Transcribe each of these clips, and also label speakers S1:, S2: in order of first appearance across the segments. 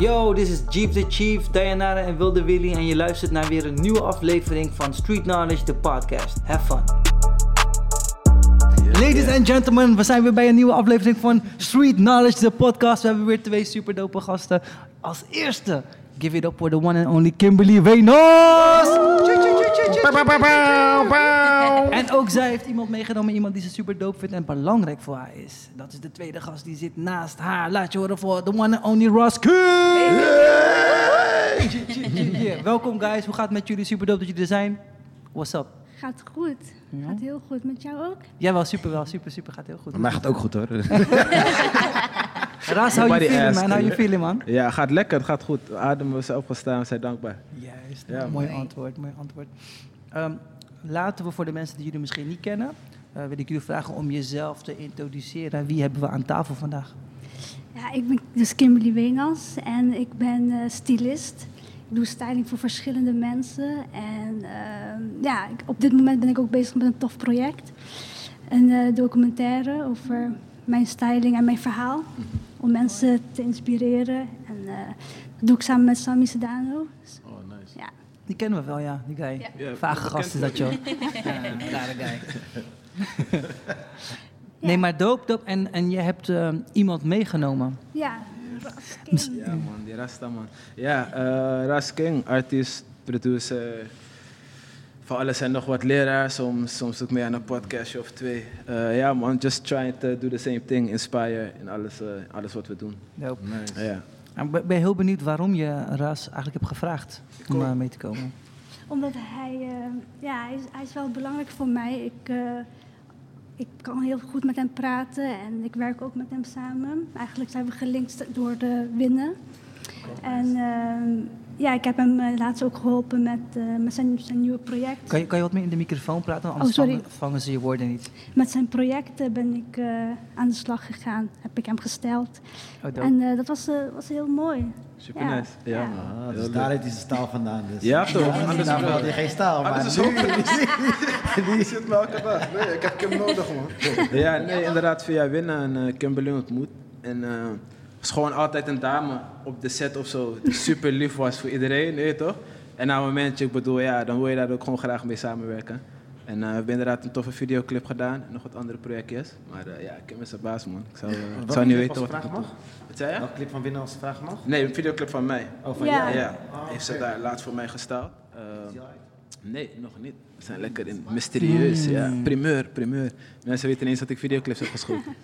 S1: Yo, dit is Jeep the Chief, Dayanara en Wilde Willy en je luistert naar weer een nieuwe aflevering van Street Knowledge, de podcast. Have fun. Ladies and gentlemen, we zijn weer bij een nieuwe aflevering van Street Knowledge, de podcast. We hebben weer twee super dope gasten. Als eerste, give it up for the one and only Kimberly Wenos! En ook zij heeft iemand meegenomen, iemand die ze super dope vindt en belangrijk voor haar is. Dat is de tweede gast, die zit naast haar. Laat je horen voor the one and only Ross. Yeah, Welkom guys, hoe gaat het met jullie? Super dope dat jullie er zijn. What's up?
S2: Gaat goed. Gaat heel goed. Met jou ook?
S1: Jij wel, super wel, super, super, gaat heel goed.
S3: Bij mij gaat het ook goed hoor.
S1: Ras, how you
S3: Nobody
S1: feeling man? How you feeling man?
S3: ja, gaat lekker, het gaat goed. Adem, we zijn opgestaan, we zijn dankbaar.
S1: Juist,
S3: Ja,
S1: mooi
S3: man.
S1: antwoord, mooi antwoord. Ehm, laten we voor de mensen die jullie misschien niet kennen, eh, wil ik jullie vragen om jezelf te introduceren. Wie hebben we aan tafel vandaag?
S2: Ja, ik ben dus Kimberly Wenas en ik ben eh, stylist. Ik doe styling voor verschillende mensen. En ehm, ja, ik- op dit moment ben ik ook bezig met een tof project. Een eh, documentaire over mijn styling en mijn verhaal. Om mensen te inspireren. En dat doe ik samen met Sammy Sedano. Dus,
S3: Oh, nice.
S2: ja.
S1: Die kennen we wel, ja, die guy.
S3: Ja,
S1: Vage gast is dat, joh. ja, rare guy. Nee, maar doop, doop. En, en je hebt eh, iemand meegenomen.
S2: Ja, Ras King.
S3: Ja man, die Rasta man. Ja, eh Ras King, artiest, producer. Voor alles en nog wat leraar, soms, soms ook mee aan een podcastje of twee. Eh, ja man, just trying to do the same thing, inspire in alles, eh, alles wat we doen.
S1: Dope.
S3: Ja.
S1: Ik ben heel benieuwd waarom je Ras eigenlijk hebt gevraagd om eh, mee te komen.
S2: Omdat hij, eh, ja, hij is, hij is wel belangrijk voor mij. Ik, eh, ik kan heel goed met hem praten en ik werk ook met hem samen. Eigenlijk zijn we gelinkt door de winnen. En ehm, ja, ik heb hem eh, laatst ook geholpen met, eh, met zijn, zijn nieuwe project.
S1: Kan je, kan je wat meer in de microfoon praten? Anders
S2: Oh, sorry.
S1: vangen, vangen ze je woorden niet.
S2: Met zijn project ben ik eh, aan de slag gegaan. Heb ik hem gesteld.
S1: Oh.
S2: En eh, dat was, eh, was heel mooi.
S3: Super
S2: Ja.
S3: nice. Ja.
S4: Ah, dus daar heeft hij zijn staal vandaan. Dus.
S3: Ja, toch?
S4: Ja,
S3: Anders wel.
S4: had hij geen staal. Maar
S3: Anders is
S4: nu-
S3: ook Die zit me elke dag. Nee, ik heb hem nodig, man. Ja, nee, inderdaad, via Winnen en eh, Kimberly ontmoet. En eh was gewoon altijd een dame op de set of zo. Die super lief was voor iedereen, weet je toch? En na een momentje, ik bedoel, ja, dan wil je daar ook gewoon graag mee samenwerken. En eh, we hebben inderdaad een toffe videoclip gedaan en nog wat andere projectjes. Maar eh, ja, Kim is de baas, man. Ik zou, eh, ik zou niet weten wat ik
S4: vraag mag?
S3: Wat zei je?
S4: Welke clip van Winnen als vraag mag?
S3: Nee, een videoclip van mij.
S4: Oh, van
S2: Ja.
S4: jou?
S3: Ja,
S4: Ah,
S3: heeft ze daar laatst voor mij gesteld. Eh, Nee, nog niet. We zijn lekker in mysterieus, ja. Primeur, primeur. Mensen weten ineens dat ik videoclips heb geschoten.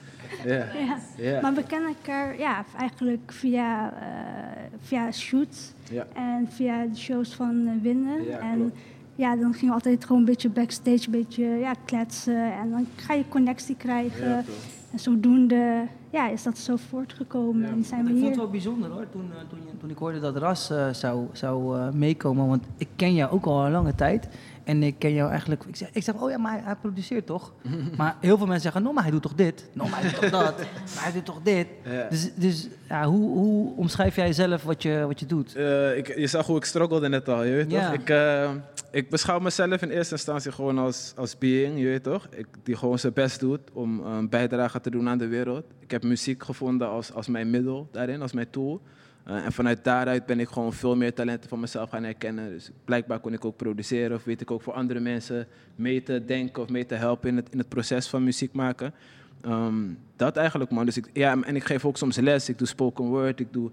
S3: ja.
S2: Ja.
S3: Ja.
S2: Maar we kennen elkaar ja, eigenlijk via, eh, via shoots.
S3: Ja.
S2: En via de shows van eh, Winnen.
S3: Ja,
S2: en
S3: klopt.
S2: ja, dan gingen we altijd gewoon een beetje backstage, een beetje ja, kletsen. En dan ga je connectie krijgen. En zodoende ja, is dat zo voortgekomen.
S3: Ja.
S2: En zijn
S1: ik
S2: we
S1: vond
S2: hier.
S1: het wel bijzonder hoor, toen, eh, toen, je- toen ik hoorde dat Ras eh, zou, zou eh, meekomen. Want ik ken jou ook al een lange tijd. En ik ken jou eigenlijk... Ik zeg, ik zeg oh ja, maar hij, produceert toch? maar heel veel mensen zeggen, no, maar hij doet toch dit? No, maar hij doet toch dat? Maar hij doet toch dit?
S3: Ja.
S1: Dus, dus ja, hoe, hoe omschrijf jij zelf wat je, wat je doet?
S3: Eh, ik, je zag hoe ik struggelde net al, je weet
S1: Ja.
S3: toch? Ik, eh, ik beschouw mezelf in eerste instantie gewoon als, als being, je weet toch? Ik, die gewoon zijn best doet om een bijdrage te doen aan de wereld. Ik heb muziek gevonden als, als mijn middel daarin, als mijn tool. Eh, en vanuit daaruit ben ik gewoon veel meer talenten van mezelf gaan herkennen. Dus blijkbaar kon ik ook produceren of weet ik ook voor andere mensen mee te denken of mee te helpen in het, in het proces van muziek maken. Ehm, dat eigenlijk man. Dus ik, ja, en ik geef ook soms les. Ik doe spoken word, ik doe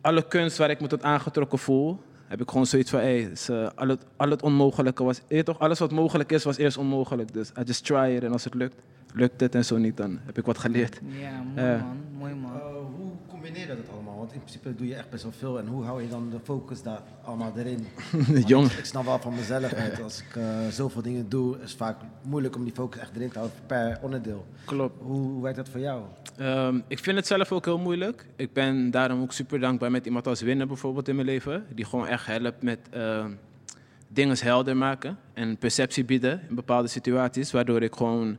S3: alle kunst waar ik me tot aangetrokken voel, heb ik gewoon zoiets van, hey, is, eh, al, het, al het onmogelijke was, eh, toch, alles wat mogelijk is, was eerst onmogelijk. Dus I just try it en als het lukt, lukt het en zo niet, dan heb ik wat geleerd.
S1: Ja, mooi
S3: Ja.
S1: man, mooi man.
S4: Eh, hoe combineer je dat allemaal? Want in principe doe je echt best wel veel. En hoe hou je dan de focus daar allemaal erin?
S3: Jong.
S4: Ik snap wel van mezelf, uit, als ik eh, zoveel dingen doe, is het vaak moeilijk om die focus echt erin te houden per onderdeel.
S3: Klopt.
S4: Hoe, hoe werkt dat voor jou?
S3: Ehm, ik vind het zelf ook heel moeilijk. Ik ben daarom ook super dankbaar met iemand als Winner bijvoorbeeld in mijn leven. Die gewoon echt helpt met ehm, dingen helder maken en perceptie bieden in bepaalde situaties. Waardoor ik gewoon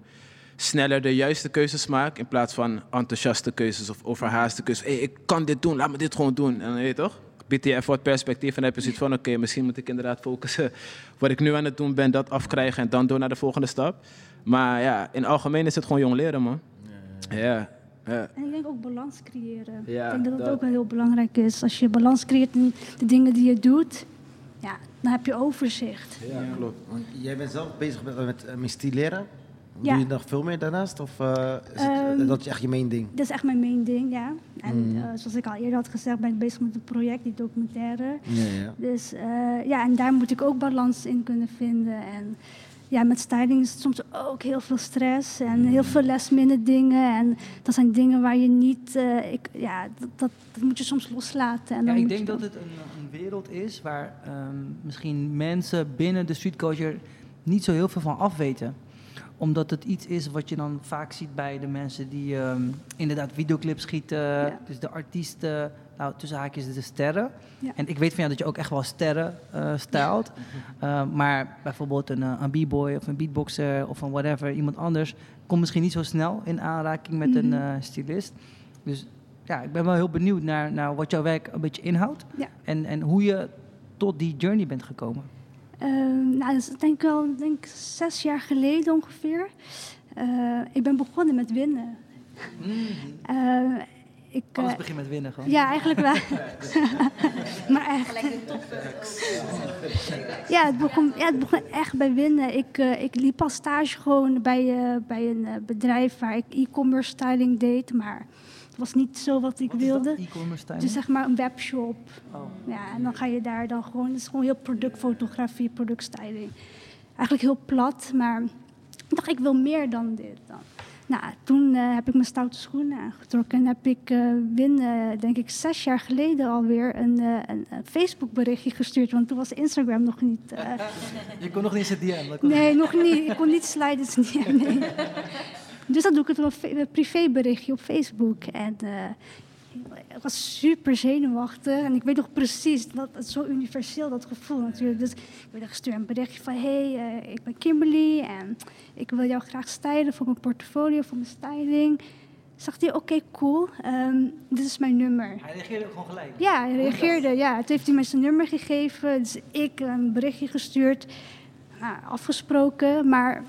S3: sneller de juiste keuzes maak in plaats van enthousiaste keuzes of overhaaste keuzes. Hey, ik kan dit doen, laat me dit gewoon doen. En dan weet je toch? Biedt je even wat perspectief en dan heb je zoiets van... oké, misschien moet ik inderdaad focussen wat ik nu aan het doen ben, dat afkrijgen en dan door naar de volgende stap. Maar ja, in het algemeen is het gewoon jong leren, man. Ja. Ja.
S2: En ik denk ook balans creëren.
S3: Ja,
S2: ik denk dat dat,
S3: dat-
S2: ook wel heel belangrijk is. Als je balans creëert in de dingen die je doet, ja, dan heb je overzicht.
S3: Ja, klopt.
S4: Want jij bent zelf bezig met, met, eh, met stileren.
S2: Ja.
S4: Doe je nog veel meer daarnaast? Of eh, is het,
S2: Ehm,
S4: dat is echt je main ding?
S2: Dat is echt mijn main ding, ja. En
S4: Mhm.
S2: eh, zoals ik al eerder had gezegd, ben ik bezig met een project, die documentaire.
S4: Ja, ja.
S2: Dus eh, ja, en daar moet ik ook balans in kunnen vinden. En ja, met styling is het soms ook heel veel stress en heel veel last minute dingen. En dat zijn dingen waar je niet, eh, ik, ja, dat, dat, dat moet je soms loslaten. En
S1: Ja,
S2: dan
S1: ik denk dat het een, een wereld is waar ehm, misschien mensen binnen de street culture niet zo heel veel van afweten. Omdat het iets is wat je dan vaak ziet bij de mensen die ehm, inderdaad videoclips schieten. Dus de artiesten, nou tussen haakjes de sterren.
S2: Ja.
S1: En ik weet van jou dat je ook echt wel sterren eh stijlt. Eh, maar bijvoorbeeld een, eh, een b-boy of een beatboxer of een whatever, iemand anders, komt misschien niet zo snel in aanraking met een eh, stylist. Dus ja, ik ben wel heel benieuwd naar, naar wat jouw werk een beetje inhoudt. En, en hoe je tot die journey bent gekomen.
S2: Ehm, nou, dat is denk ik wel denk ik zes jaar geleden ongeveer. Eh, ik ben begonnen met winnen. Eh, ik,
S1: Alles
S2: eh,
S1: begint met winnen gewoon.
S2: ja, eigenlijk wel. maar echt. Ja, het begon, ja, het begon echt bij winnen. Ik, eh, ik liep als stage gewoon bij, eh, bij een eh, bedrijf waar ik e-commerce styling deed. Maar was niet zo wat ik
S1: Wat
S2: wilde. Dus zeg maar een webshop.
S1: Oh.
S2: Ja, en dan ga je daar dan gewoon, het is gewoon heel productfotografie, productstyling. Eigenlijk heel plat, maar ik dacht, ik wil meer dan dit dan. Nou, toen eh, heb ik mijn stoute schoenen aangetrokken en heb ik eh Win, denk ik zes jaar geleden alweer een, eh, een, Facebook berichtje gestuurd. Want toen was Instagram nog niet...
S1: Je kon nog niet in DM.
S2: nee, nog niet. Ik kon niet sliden. niet- nee. Dus dan doe ik het op een privéberichtje op Facebook. En eh, ik was super zenuwachtig. En ik weet nog precies, dat, het zo universeel dat gevoel natuurlijk. Dus ik werd gestuurd een berichtje van... Hé, hey, eh, ik ben Kimberly en ik wil jou graag stylen voor mijn portfolio, voor mijn styling. Zag hij, oké, cool, ehm, dit is mijn nummer.
S1: Hij reageerde ook gewoon gelijk.
S2: Ja, hij reageerde. Ja, toen heeft hij mij zijn nummer gegeven. Dus ik een berichtje gestuurd. Nou, afgesproken. Maar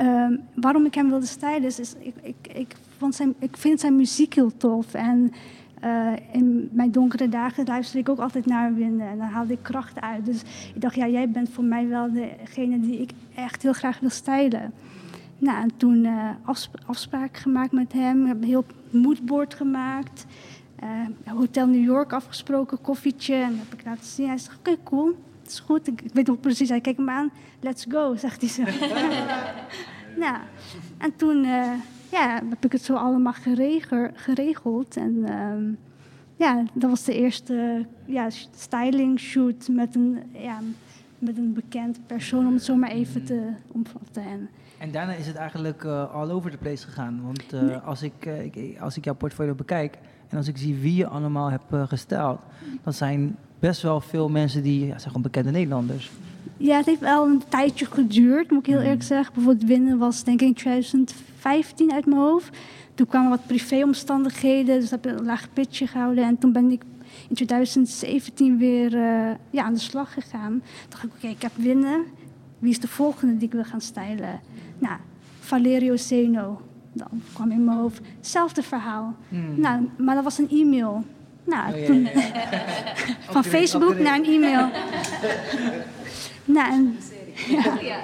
S2: ehm, waarom ik hem wilde stylen is... ik, ik, ik, vond zijn, ik vind zijn muziek heel tof. En eh, in mijn donkere dagen luister ik ook altijd naar Winden. En dan haalde ik kracht uit. Dus ik dacht, ja, jij bent voor mij wel degene die ik echt heel graag wil stylen. Nou, en toen eh afsp afspraken gemaakt met hem. Hebben een heel moodboard gemaakt. Eh, Hotel New York afgesproken, koffietje. En dat heb ik laten zien. Hij zegt, oké, cool. Is goed. Ik, ik weet nog precies. Hij kijkt me aan. Let's go, zegt hij zo. nou, en toen eh, ja, heb ik het zo allemaal geregel- geregeld. En ehm, ja, dat was de eerste ja, styling shoot met een, ja, met een bekend persoon, om het zo maar even te omvatten. En,
S1: En daarna is het eigenlijk eh, all over the place gegaan. Want eh,
S2: Nee.
S1: als, ik, eh, ik, als ik jouw portfolio bekijk en als ik zie wie je allemaal hebt gesteld, dan zijn best wel veel mensen die ja, zijn gewoon bekende Nederlanders.
S2: Ja, het heeft wel een tijdje geduurd, moet ik heel eerlijk zeggen. Bijvoorbeeld Winnen was denk ik in 2015 uit mijn hoofd. Toen kwamen wat privéomstandigheden, dus heb ik een laag pitje gehouden. En toen ben ik in 2017 weer eh, ja, aan de slag gegaan. Toen dacht ik, oké, ik heb Winnen. Wie is de volgende die ik wil gaan stylen? Nou, Valerio Zeno. Dan kwam in mijn hoofd. Hetzelfde verhaal.
S1: Hmm.
S2: Nou, maar dat was een e-mail. Nou,
S1: Oh, ja,
S2: toen,
S1: ja, ja.
S2: van Facebook naar een e-mail. nou, en, ja.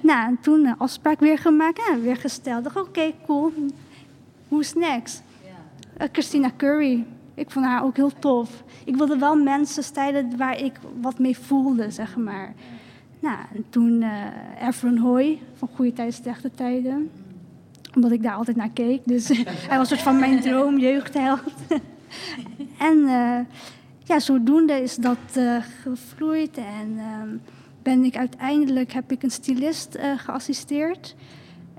S2: nou, en toen een afspraak weer gemaakt en weer gesteld. Dacht, oké, cool. Who's next? Eh, Christina Curry. Ik vond haar ook heel tof. Ik wilde wel mensen stijlen waar ik wat mee voelde, zeg maar. Nou, en toen eh Efron Hoy van Goede Tijden, Slechte Tijden. Omdat ik daar altijd naar keek. Dus hij was een soort van mijn droom, jeugdheld. en eh, ja, zodoende is dat eh, gevloeid. En ehm, ben ik uiteindelijk, heb ik een stylist eh, geassisteerd.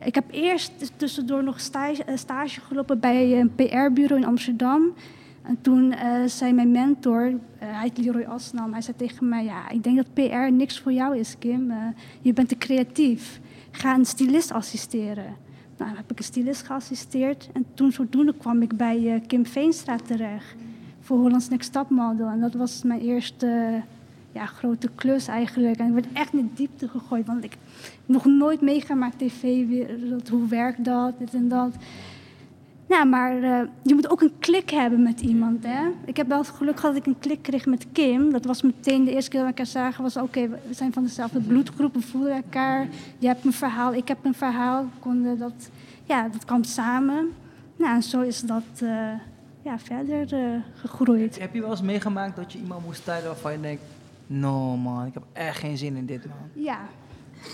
S2: Ik heb eerst tussendoor nog stage, stage gelopen bij een PR-bureau in Amsterdam. En toen zei mijn mentor, hij heet Leroy Asnam, hij zei tegen mij, ja, ik denk dat PR niks voor jou is, Kim. Je bent te creatief. Ga een stylist assisteren. Nou, heb ik een stylist geassisteerd. En toen zodoende kwam ik bij eh, Kim Veenstra terecht voor Hollands Next Top Model. En dat was mijn eerste ja, grote klus eigenlijk. En ik werd echt in de diepte gegooid, want ik heb nog nooit meegemaakt tv-wereld. Hoe werkt dat, dit en dat. Nou, maar eh, je moet ook een klik hebben met iemand. Hè? Ik heb wel het geluk gehad dat ik een klik kreeg met Kim. Dat was meteen de eerste keer dat we elkaar zagen. Was oké, we zijn van dezelfde bloedgroep, we voelen elkaar. Je hebt een verhaal, ik heb een verhaal. Konden dat, ja, dat kwam samen. Nou, en zo is dat eh, ja, verder eh, gegroeid.
S1: Heb je wel eens meegemaakt dat je iemand moest stylen waarvan je denkt... No man, ik heb echt geen zin in dit man.
S2: Ja,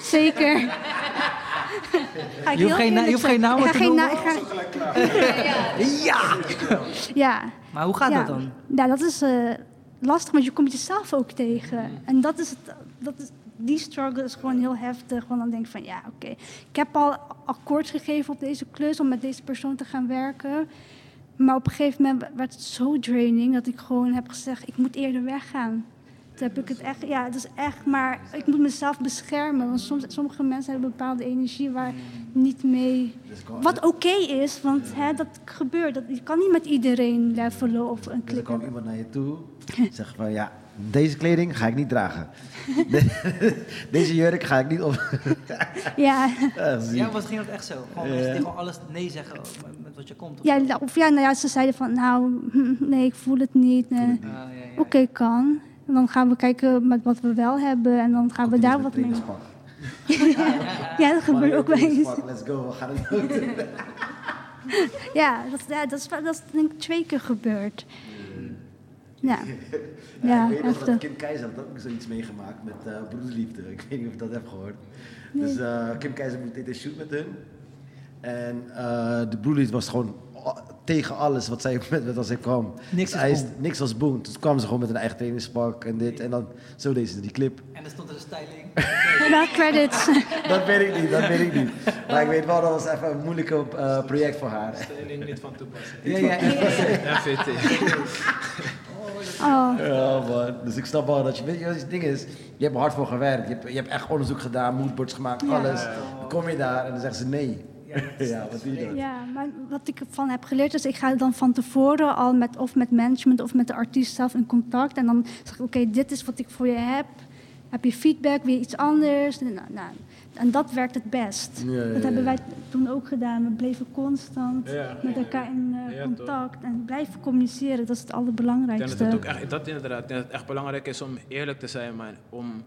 S2: zeker. Ga ik
S1: Je hoeft geen na- je hoeft geen namen
S2: ik ga
S1: te
S2: geen
S1: noemen.
S2: ga-
S1: Ja!
S2: Ja,
S1: Maar hoe gaat
S2: ja.
S1: dat dan?
S2: Nou, dat is eh, lastig, want je komt jezelf ook tegen. En dat is het, dat is, die struggle is gewoon heel heftig. Want dan denk ik van, ja, oké. Ik heb al akkoord gegeven op deze klus om met deze persoon te gaan werken. Maar op een gegeven moment werd het zo draining dat ik gewoon heb gezegd, ik moet eerder weggaan. Toen heb ik het echt, ja, het is echt, maar ik moet mezelf beschermen. Want soms, sommige mensen hebben een bepaalde energie waar niet mee. Wat oké is, want hè, dat gebeurt. Dat, je kan niet met iedereen levelen of een
S4: Dus er kwam iemand naar je toe, zegt van ja, deze kleding ga ik niet dragen. De- deze jurk ga ik niet op.
S2: Ja.
S1: Ja, was ging dat echt zo? Gewoon
S4: Ja.
S1: gewoon alles nee zeggen met, wat je komt? of
S2: ja, of ja, nou ja, ze zeiden van, nou, nee, ik voel het niet. nee.
S1: Ah, ja, ja,
S2: Oké, kan. En dan gaan we kijken met wat we wel hebben en dan gaan we
S4: Komt
S2: daar wat mee. Ja, dat gebeurt ook wel eens.
S4: Let's go, we gaan het doen.
S2: Ja, dat, ja, dat is, dat is denk ik twee keer gebeurd. Ja, ja,
S4: ik weet nog dat
S2: echt.
S4: Kim Keizer had ook zoiets meegemaakt met eh broederliefde. Ik weet niet of je dat hebt gehoord. Dus eh, Kim Keizer deed een shoot met hun. En eh, de broederliefde was gewoon tegen alles wat zij met, met als hij kwam.
S1: Niks
S4: Dus
S1: is.
S4: Niks was boom. Dus kwamen ze gewoon met een eigen trainingspak en dit. En dan zo deden ze die clip.
S1: En er stond er een styling.
S2: Wel credits.
S4: Dat weet ik niet, dat weet ik niet. Maar ik weet wel, dat was even een moeilijke eh, project voor haar.
S3: Stelling niet van toepassing.
S1: ja, ja, ja.
S3: FVT.
S2: Oh,
S4: Ja, man. Dus ik snap wel dat je, weet je wat het ding is? Je hebt er hard voor gewerkt. Je hebt, je hebt echt onderzoek gedaan, moodboards gemaakt,
S2: Ja.
S4: alles. Dan kom je daar en dan zeggen ze nee. Ja, wat dan?
S2: ja, maar wat ik ervan heb geleerd is, ik ga dan van tevoren al met, of met management of met de artiest zelf in contact. En dan zeg ik, oké, dit is wat ik voor je heb. Heb je feedback, weer iets anders? En, nou, nou, en dat werkt het best.
S4: Ja, ja,
S2: dat hebben wij toen ook gedaan. We bleven constant
S3: Ja.
S2: met elkaar in eh,
S3: Ja,
S2: contact en blijven communiceren. Dat is het
S3: Ik denk
S2: allerbelangrijkste.
S3: dat het ook echt, dat inderdaad, ik denk dat het echt belangrijk is om eerlijk te zijn, maar om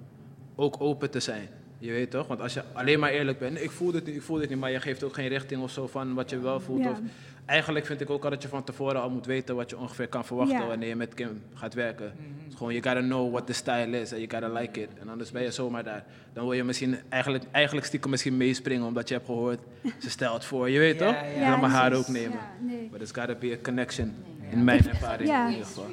S3: ook open te zijn. Je weet toch? Want als je alleen maar eerlijk bent, ik voel dit niet, ik voel dit niet, maar je geeft ook geen richting of zo van wat je wel voelt.
S2: Ja.
S3: Of, eigenlijk vind ik ook al dat je van tevoren al moet weten wat je ongeveer kan verwachten
S2: Ja.
S3: wanneer je met Kim gaat werken. Dus gewoon, you gotta know what the style is and you gotta like it. En anders ben je zomaar daar. Dan wil je misschien eigenlijk, eigenlijk stiekem misschien meespringen omdat je hebt gehoord, ze stelt voor. Je weet
S1: Ja,
S3: toch?
S1: ja.
S3: Maar haar ook nemen.
S2: Ja, nee.
S3: But there's gotta be a connection. In mijn ervaring
S2: Ja.
S3: in ieder geval.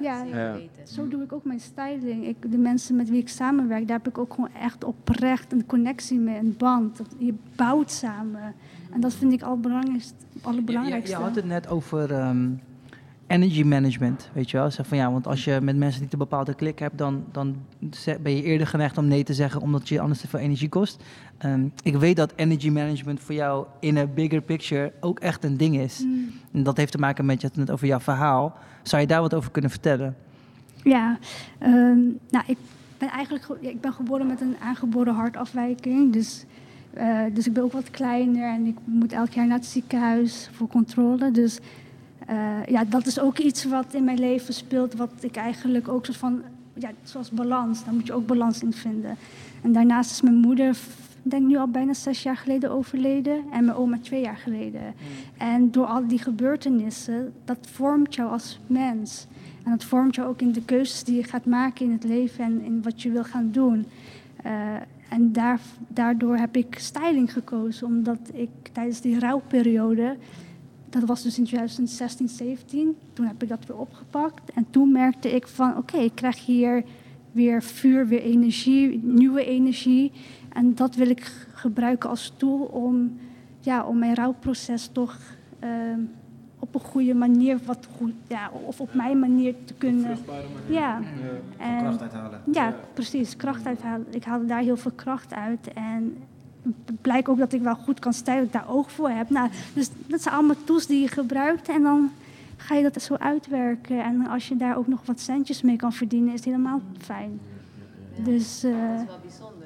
S2: Ja.
S3: Ja.
S2: Zo doe ik ook mijn styling. Ik, de mensen met wie ik samenwerk, daar heb ik ook gewoon echt oprecht een connectie mee, een band. Dat, je bouwt samen. En dat vind ik al belangrijkst,
S1: Je, je,
S2: allerbelangrijkste.
S1: je had het net over ehm, energy management, weet je wel? Zeg van ja, want als je met mensen niet een bepaalde klik hebt, dan, dan ben je eerder geneigd om nee te zeggen, omdat je anders te veel energie kost. Ehm, ik weet dat energy management voor jou in een bigger picture ook echt een ding is.
S2: Mm.
S1: En dat heeft te maken met, je het net over jouw verhaal. Zou je daar wat over kunnen vertellen?
S2: Ja, ehm, nou, ik ben eigenlijk ik ben geboren met een aangeboren hartafwijking. Dus, eh, dus ik ben ook wat kleiner en ik moet elk jaar naar het ziekenhuis voor controle. Dus eh, ja, dat is ook iets wat in mijn leven speelt, wat ik eigenlijk ook soort van, ja, zoals balans, daar moet je ook balans in vinden. En daarnaast is mijn moeder, ik denk nu al bijna zes jaar geleden overleden en mijn oma twee jaar geleden. En door al die gebeurtenissen, dat vormt jou als mens. En dat vormt jou ook in de keuzes die je gaat maken in het leven en in wat je wil gaan doen. Eh, en daar, daardoor heb ik styling gekozen, omdat ik tijdens die rouwperiode, dat was dus in 2016, 17, toen heb ik dat weer opgepakt. En toen merkte ik van, oké, ik krijg hier weer vuur, weer energie, nieuwe energie. En dat wil ik gebruiken als tool om, ja, om mijn rouwproces toch ehm, op een goede manier, wat goed, ja, of op mijn manier te kunnen. Ja, en,
S4: Kracht uithalen.
S2: ja, precies. Kracht uithalen. Ik haalde daar heel veel kracht uit. En het blijkt ook dat ik wel goed kan stijlen, dat ik daar oog voor heb. Nou, dus dat zijn allemaal tools die je gebruikt. En dan ga je dat zo uitwerken. En als je daar ook nog wat centjes mee kan verdienen, is het helemaal fijn. Dus eh,
S5: Dat is wel bijzonder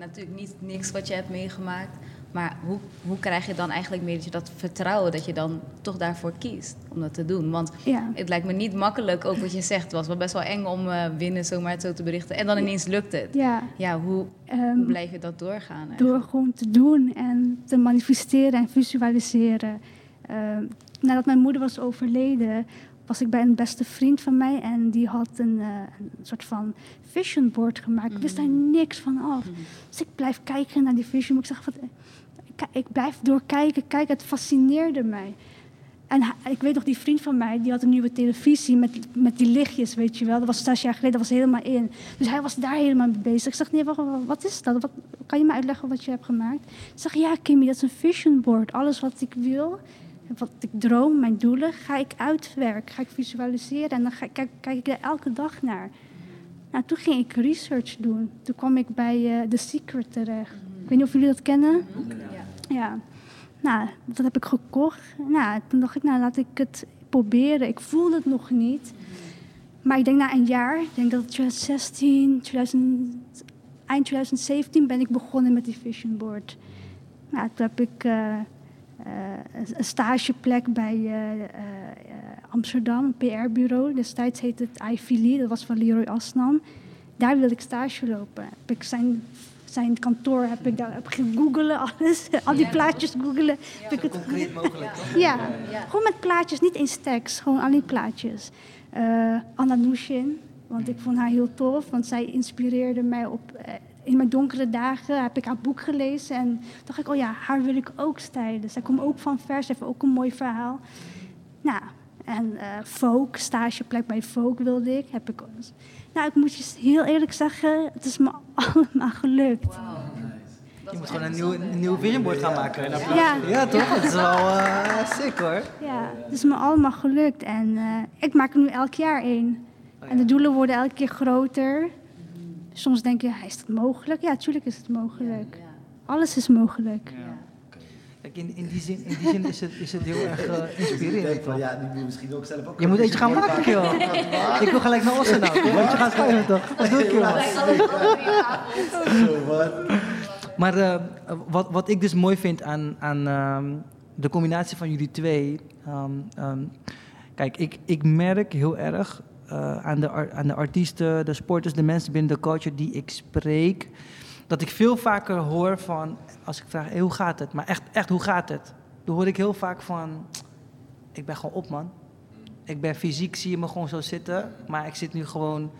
S5: natuurlijk niet niks wat je hebt meegemaakt. Maar hoe, hoe krijg je dan eigenlijk meer dat je dat vertrouwen dat je dan toch daarvoor kiest om dat te doen? Want
S2: Ja.
S5: het lijkt me niet makkelijk, ook wat je zegt. Het was wel best wel eng om eh binnen zomaar het zo te berichten. En dan ineens lukt het.
S2: Ja,
S5: Ja, hoe,
S2: ehm,
S5: hoe blijf je dat doorgaan? eigenlijk?
S2: door gewoon te doen en te manifesteren en visualiseren. Ehm, nadat mijn moeder was overleden, was ik bij een beste vriend van mij en die had een, eh, een soort van vision board gemaakt. Ik wist daar niks van af. Dus ik blijf kijken naar die vision board. Ik zeg, wat, ik, ik blijf doorkijken, kijken. Het fascineerde mij. En hij- ik weet nog, die vriend van mij, die had een nieuwe televisie met, met die lichtjes, weet je wel. Dat was zes jaar geleden, dat was helemaal in. Dus hij was daar helemaal mee bezig. Ik zeg, nee, wacht, wat is dat? Wat, kan je me uitleggen wat je hebt gemaakt? Ik zeg, ja, Kimmy, dat is een vision board. Alles wat ik wil, wat ik droom, mijn doelen, ga ik uitwerken, ga ik visualiseren. En dan ga, kijk, kijk ik er elke dag naar. Nou, toen ging ik research doen. Toen kwam ik bij eh, The Secret terecht. Ik weet niet of jullie dat kennen. Ja. Nou, dat heb ik gekocht. Nou, toen dacht ik, nou, laat ik het proberen. Ik voelde het nog niet. Maar ik denk na een jaar, ik denk dat het 2016, 2000, eind 2017 ben ik begonnen met die vision board. Nou, toen heb ik eh, een- een stageplek bij eh, eh, eh, Amsterdam, een PR-bureau. Destijds heette het Lee, dat was van Leroy Asnam. Daar wilde ik stage lopen. Heb ik zijn, zijn kantoor heb ik daar heb gegoogelen, alles. Al die plaatjes googelen. Heb ik het,
S1: Concreet mogelijk,
S2: ja, gewoon met plaatjes, niet eens tekst, gewoon alleen plaatjes. Eh Anna Nushin, want ik vond haar heel tof, want zij inspireerde mij op. in mijn donkere dagen heb ik haar boek gelezen en dacht ik, oh ja, haar wil ik ook stijlen. Zij komt ook van vers, heeft ook een mooi verhaal. Nou, en eh folk, stageplek bij folk wilde ik. Heb ik nou, ik moet je heel eerlijk zeggen, het is me allemaal gelukt.
S1: Je moet gewoon een nieuw, een nieuw gaan maken.
S2: Ja,
S1: Ja, toch? Dat is wel eh, sick hoor.
S2: Ja, het is me allemaal gelukt. En eh, ik maak er nu elk jaar één. En de doelen worden elke keer groter. Soms denk je, is dat mogelijk? Ja, natuurlijk is het mogelijk. Alles is mogelijk.
S1: Kijk, in, in, die zin, in die zin is het, is het heel erg
S4: ik
S1: inspirerend.
S4: denk van, ja, nu moet je misschien ook zelf ook...
S1: Je moet eentje gaan maken, joh. Ik wil gelijk naar Ossen nou. Wil eentje gaan schrijven, toch? Dat doe ik, joh.
S4: Zo, wat?
S1: Maar eh, wat, wat ik dus mooi vind aan, aan ehm, de combinatie van jullie twee. ehm, ehm, kijk, ik, ik merk heel erg aan, de, aan de artiesten, de sporters, de mensen binnen de culture die ik spreek. Dat ik veel vaker hoor van, als ik vraag, hoe gaat het? Maar echt, echt, hoe gaat het? Dan hoor ik heel vaak van, ik ben gewoon op man. Ik ben fysiek, zie je me gewoon zo zitten. Maar ik zit nu gewoon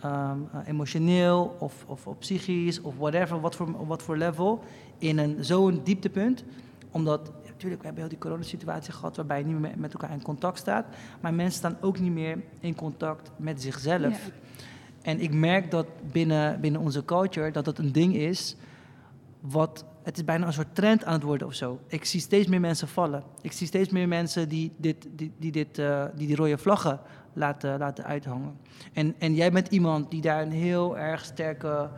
S1: ehm, eh, emotioneel of, of, of psychisch of whatever, wat voor, wat voor level, in een zo'n dieptepunt. Omdat, natuurlijk, we hebben heel die coronasituatie gehad waarbij je niet meer met, elkaar in contact staat. Maar mensen staan ook niet meer in contact met zichzelf.
S2: Ja.
S1: En ik merk dat binnen, binnen onze culture dat dat een ding is wat het is bijna een soort trend aan het worden of zo. Ik zie steeds meer mensen vallen. Ik zie steeds meer mensen die dit, die, die, dit, eh, die, die rode vlaggen laten, laten uithangen. En, en jij bent iemand die daar een heel erg sterke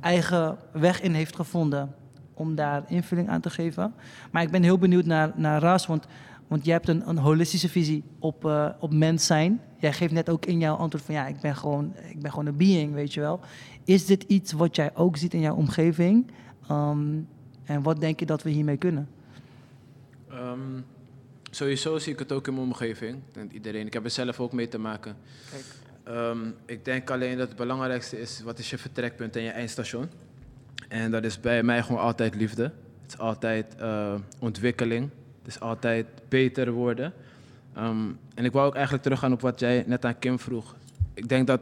S1: eigen weg in heeft gevonden om daar invulling aan te geven. Maar ik ben heel benieuwd naar, naar Ras, want, want jij hebt een, een holistische visie op, eh, op mens zijn. Jij geeft net ook in jouw antwoord van ja, ik ben, gewoon, ik ben gewoon een being, weet je wel. Is dit iets wat jij ook ziet in jouw omgeving? Ehm, en wat denk je dat we hiermee kunnen?
S3: Ehm, sowieso zie ik het ook in mijn omgeving. Ik denk iedereen. Ik heb er zelf ook mee te maken.
S1: Kijk.
S3: Ehm, ik denk alleen dat het belangrijkste is, wat is je vertrekpunt en je eindstation? En dat is bij mij gewoon altijd liefde. Het is altijd eh, ontwikkeling. Het is altijd beter worden. Ehm, en ik wou ook eigenlijk teruggaan op wat jij net aan Kim vroeg. Ik denk dat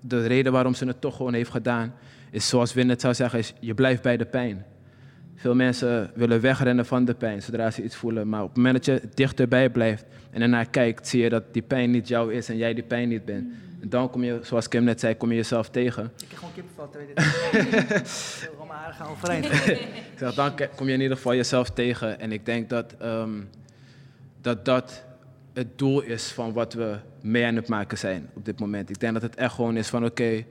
S3: de reden waarom ze het toch gewoon heeft gedaan, is zoals Win het zou zeggen, is je blijft bij de pijn. Veel mensen willen wegrennen van de pijn zodra ze iets voelen. Maar op het moment dat je dichterbij blijft en ernaar kijkt, zie je dat die pijn niet jou is en jij die pijn niet bent. En dan kom je, zoals Kim net zei, kom je jezelf tegen.
S1: Ik heb gewoon kippenvel. Al mijn haren gaan overeind.
S3: Ik zeg, dan kom je in ieder geval jezelf tegen. En ik denk dat ehm, dat, dat het doel is van wat we mee aan het maken zijn op dit moment. Ik denk dat het echt gewoon is van oké,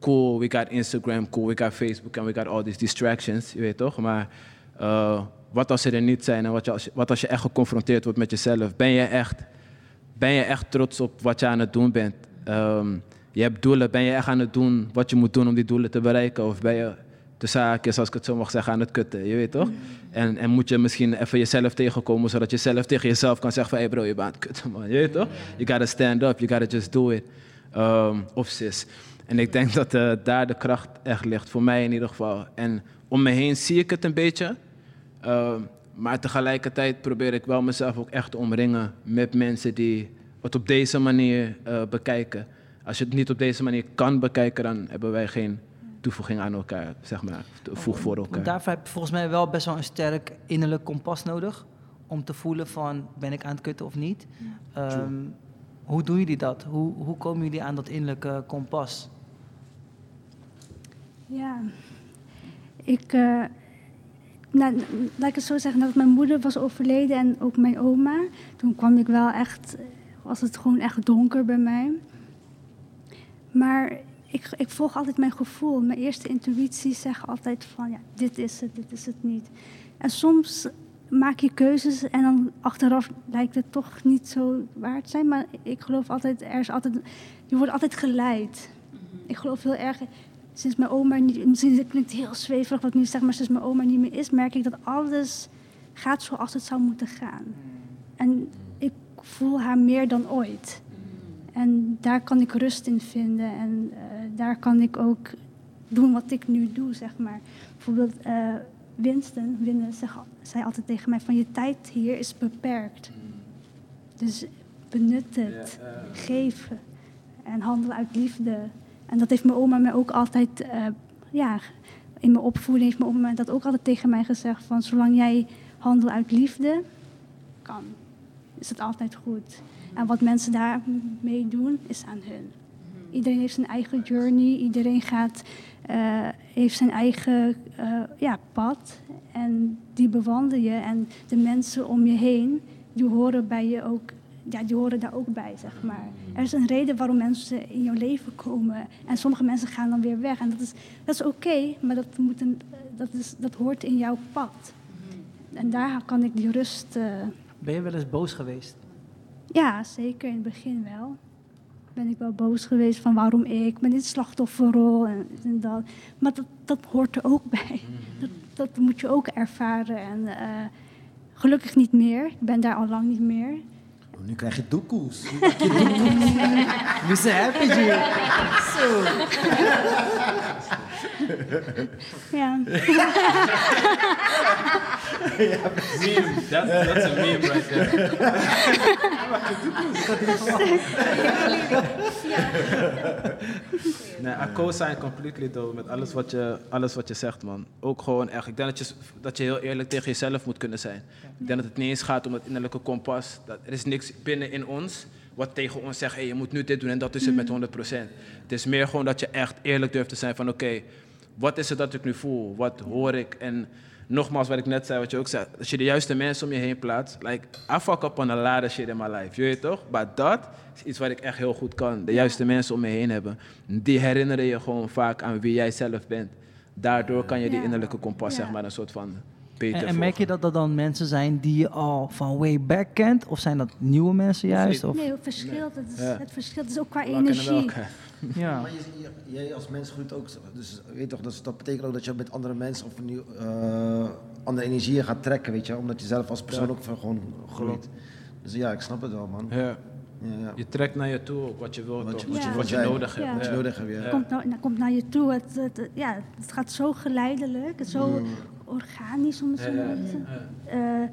S3: cool, we got Instagram, cool, we got Facebook en we got all these distractions, je weet toch? Maar eh, wat als ze er niet zijn en wat, je, als, je- wat als je echt geconfronteerd wordt met jezelf? Ben je echt, ben je echt trots op wat je aan het doen bent? Ehm, je hebt doelen, ben je echt aan het doen wat je moet doen om die doelen te bereiken? Of ben je, tussen haakjes, als ik het zo mag zeggen, aan het kutten. Je weet toch? En, en moet je misschien even jezelf tegenkomen, zodat je zelf tegen jezelf kan zeggen van... Hey bro, je bent aan het kutten, man. Je weet toch? You gotta stand up, you gotta just do it. Ehm, of sis. En ik denk dat eh, daar de kracht echt ligt, voor mij in ieder geval. En om me heen zie ik het een beetje. Ehm, maar tegelijkertijd probeer ik wel mezelf ook echt te omringen met mensen die het op deze manier eh, bekijken. Als je het niet op deze manier kan bekijken, dan hebben wij geen toevoeging aan elkaar, zeg maar. Voeg voor elkaar.
S1: Want daarvoor heb je volgens mij wel best wel een sterk innerlijk kompas nodig. Om te voelen van, ben ik aan het kutten of niet? Ehm, hoe doen jullie dat? Hoe, hoe komen jullie aan dat innerlijke kompas?
S2: Ja, ik, eh, nou, laat ik het zo zeggen, dat mijn moeder was overleden en ook mijn oma. Toen kwam ik wel echt, was het gewoon echt donker bij mij. Maar ik, ik volg altijd mijn gevoel. Mijn eerste intuïtie zegt altijd van, ja, dit is het, dit is het niet. En soms maak je keuzes en dan achteraf lijkt het toch niet zo waard zijn. Maar ik geloof altijd, er is altijd, je wordt altijd geleid. Ik geloof heel erg, sinds mijn oma niet, misschien het klinkt heel zweverig wat ik nu zeg, maar sinds mijn oma niet meer is, merk ik dat alles gaat zoals het zou moeten gaan. En voel haar meer dan ooit. En daar kan ik rust in vinden en eh, daar kan ik ook doen wat ik nu doe, zeg maar. Bijvoorbeeld uh, Winston, Winston zeg, zei altijd tegen mij van je tijd hier is beperkt. Dus benut het, geef en handel uit liefde. En dat heeft mijn oma mij ook altijd, uh, ja, in mijn opvoeding heeft mijn oma dat ook altijd tegen mij gezegd van zolang jij handelt uit liefde, kan, is het altijd goed. En wat mensen daarmee doen, is aan hun. Iedereen heeft zijn eigen journey, iedereen gaat, uh, heeft zijn eigen uh, ja, pad. En die bewandel je. En de mensen om je heen, die horen bij je ook ja, die horen daar ook bij, zeg maar. Er is een reden waarom mensen in jouw leven komen. En sommige mensen gaan dan weer weg. En dat is, dat is oké, maar dat, moet dat, is, dat hoort in jouw pad. En daar kan ik die rust... Uh...
S1: Ben je wel eens boos geweest?
S2: Ja, zeker. In het begin wel. Ben ik wel boos geweest van waarom ik, met dit slachtofferrol en, en dat. Maar dat, dat hoort er ook bij. Dat, dat moet je ook ervaren. En uh, gelukkig niet meer. Ik ben daar al lang niet meer.
S4: Nu krijg je doekoes.
S1: We zijn happy. Zo.
S2: Ja.
S3: Meme, that's, that's a meme right there. Nee, I co-sign completely though met alles wat, je, alles wat je zegt, man. Ook gewoon echt. Ik denk dat je, dat je heel eerlijk tegen jezelf moet kunnen zijn. Ik denk dat het niet eens gaat om het innerlijke kompas. Dat, er is niks binnen in ons wat tegen ons zegt, hey, je moet nu dit doen en dat is het met 100%. Het is meer gewoon dat je echt eerlijk durft te zijn van oké, wat is het dat ik nu voel? Wat hoor ik? En nogmaals, wat ik net zei, wat je ook zei, als je de juiste mensen om je heen plaatst, like, I fuck up on a lot of shit in my life, je weet toch? Maar dat is iets wat ik echt heel goed kan. De juiste mensen om me heen hebben. Die herinneren je gewoon vaak aan wie jij zelf bent. Daardoor kan je die innerlijke kompas, zeg maar, een soort van beter
S1: En, en merk je dat dat dan mensen zijn die je al van way back kent? Of zijn dat nieuwe mensen juist? Of?
S2: Nee, het verschilt. Het, is,
S3: Ja.
S2: het verschilt is ook qua energie.
S1: Ja.
S4: Maar je, je- jij als mens groeit ook, dus weet toch, dus dat betekent ook dat je met andere mensen of nieuw, eh, andere energieën gaat trekken, weet je, omdat je zelf als persoon ook van gewoon groeit. Dus ja, ik snap het wel, man.
S3: Ja.
S4: Ja, ja.
S3: Je trekt naar je toe ook wat je wilt,
S4: Wat je-
S3: toch?
S4: wat
S2: je-
S3: wat
S2: wat
S3: je
S4: jij-
S3: nodig hebt.
S2: ja.
S4: Wat je nodig hebt, ja.
S2: Het komt, nou, komt naar je toe. Het, het, het- ja, het gaat zo geleidelijk, zo organisch om het zo maar te zeggen. Eh,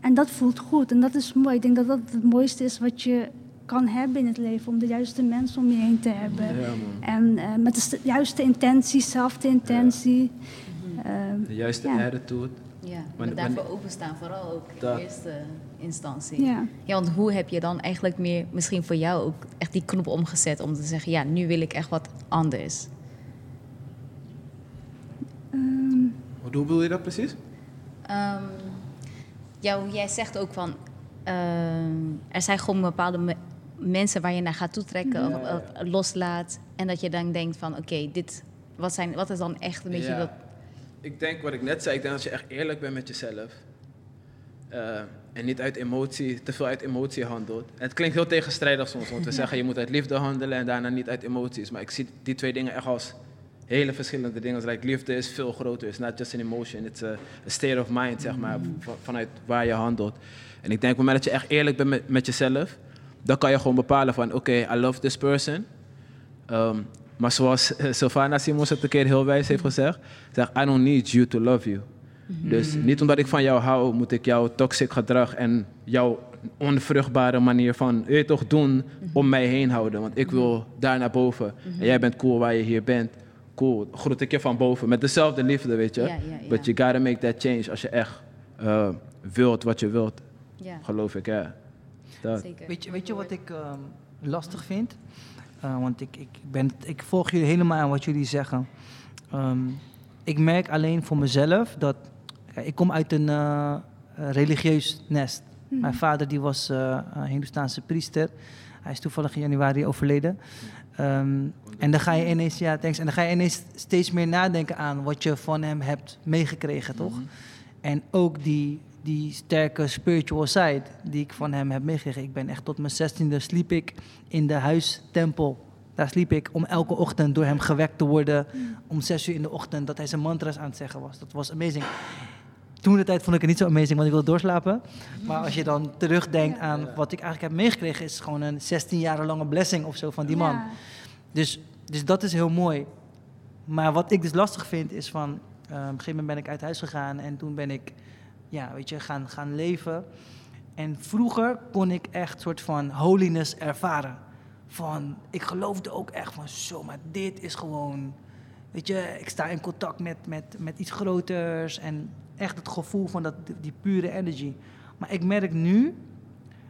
S2: en dat voelt goed en dat is mooi. Ik denk dat dat het mooiste is wat je kan hebben in het leven. Om de juiste mensen om je heen te hebben.
S3: Ja.
S2: En eh, met de st- juiste intentie, zelfde intentie. Ehm,
S3: De juiste
S2: Ja.
S3: attitude.
S5: Ja,
S3: Maar-
S5: daarvoor openstaan, vooral ook
S3: Dat.
S5: in eerste instantie.
S2: ja.
S5: Ja, want hoe heb je dan eigenlijk meer, misschien voor jou ook echt die knop omgezet om te zeggen, ja, nu wil ik echt wat anders?
S2: Ehm,
S3: Hoe bedoel je dat precies?
S5: Ehm, ja, hoe jij zegt ook van, ehm, er zijn gewoon bepaalde me- mensen waar je naar gaat toetrekken of, of loslaat. En dat je dan denkt van, oké, dit, wat, zijn, wat is dan echt een beetje
S3: Ja.
S5: dat...
S3: Ik denk wat ik net zei, ik denk dat je echt eerlijk bent met jezelf. Eh, en niet uit emotie, te veel uit emotie handelt. En het klinkt heel tegenstrijdig soms, want we zeggen je moet uit liefde handelen en daarna niet uit emoties. Maar ik zie die twee dingen echt als hele verschillende dingen. Like, liefde is veel groter. It's not just an emotion. It's a, a state of mind, zeg maar. van- Vanuit waar je handelt. En ik denk, op het moment dat je echt eerlijk bent met, met jezelf... dan kan je gewoon bepalen van... oké, I love this person. Ehm, maar zoals eh, Sylvana Simons het een keer heel wijs heeft gezegd... zeg, I don't need you to love you. Dus niet omdat ik van jou hou, moet ik jouw toxic gedrag en jouw onvruchtbare manier van je weet toch doen om mij heen houden. Want ik wil daar naar boven. En jij bent cool waar je hier bent. Cool, groet ik je van boven. Met dezelfde liefde, weet je.
S5: Ja, ja, ja.
S3: But you gotta make that change als je echt eh, wilt wat je wilt.
S5: Ja,
S3: Geloof ik, ja. Dat.
S5: zeker.
S1: Weet je, weet je wat ik ehm, lastig vind? Eh, want ik, ik, ben, ik volg jullie helemaal aan wat jullie zeggen. Ehm, ik merk alleen voor mezelf dat... ja, ik kom uit een eh, religieus nest. Mijn vader die was eh een Hindoestaanse priester. Hij is toevallig in januari overleden. Ehm, en dan ga je ineens, ja, thanks. En dan ga je ineens steeds meer nadenken aan wat je van hem hebt meegekregen, toch? En ook die, die sterke spiritual side die ik van hem heb meegekregen. Ik ben echt tot mijn zestiende sliep ik in de huistempel. Daar sliep ik om elke ochtend door hem gewekt te worden. Om zes uur in de ochtend dat hij zijn mantras aan het zeggen was. Dat was amazing. Toen de tijd vond ik het niet zo amazing, want ik wilde doorslapen. Maar als je dan terugdenkt aan wat ik eigenlijk heb meegekregen, is gewoon een 16 jaar lange blessing of zo van die man.
S2: Ja.
S1: Dus, dus dat is heel mooi. Maar wat ik dus lastig vind is van... eh, op een gegeven moment ben ik uit huis gegaan en toen ben ik ja, weet je, gaan, gaan leven. En vroeger kon ik echt soort van holiness ervaren. Van, ik geloofde ook echt van zo, maar dit is gewoon... Weet je, ik sta in contact met, met, met iets groters en echt het gevoel van dat, die pure energy. Maar ik merk nu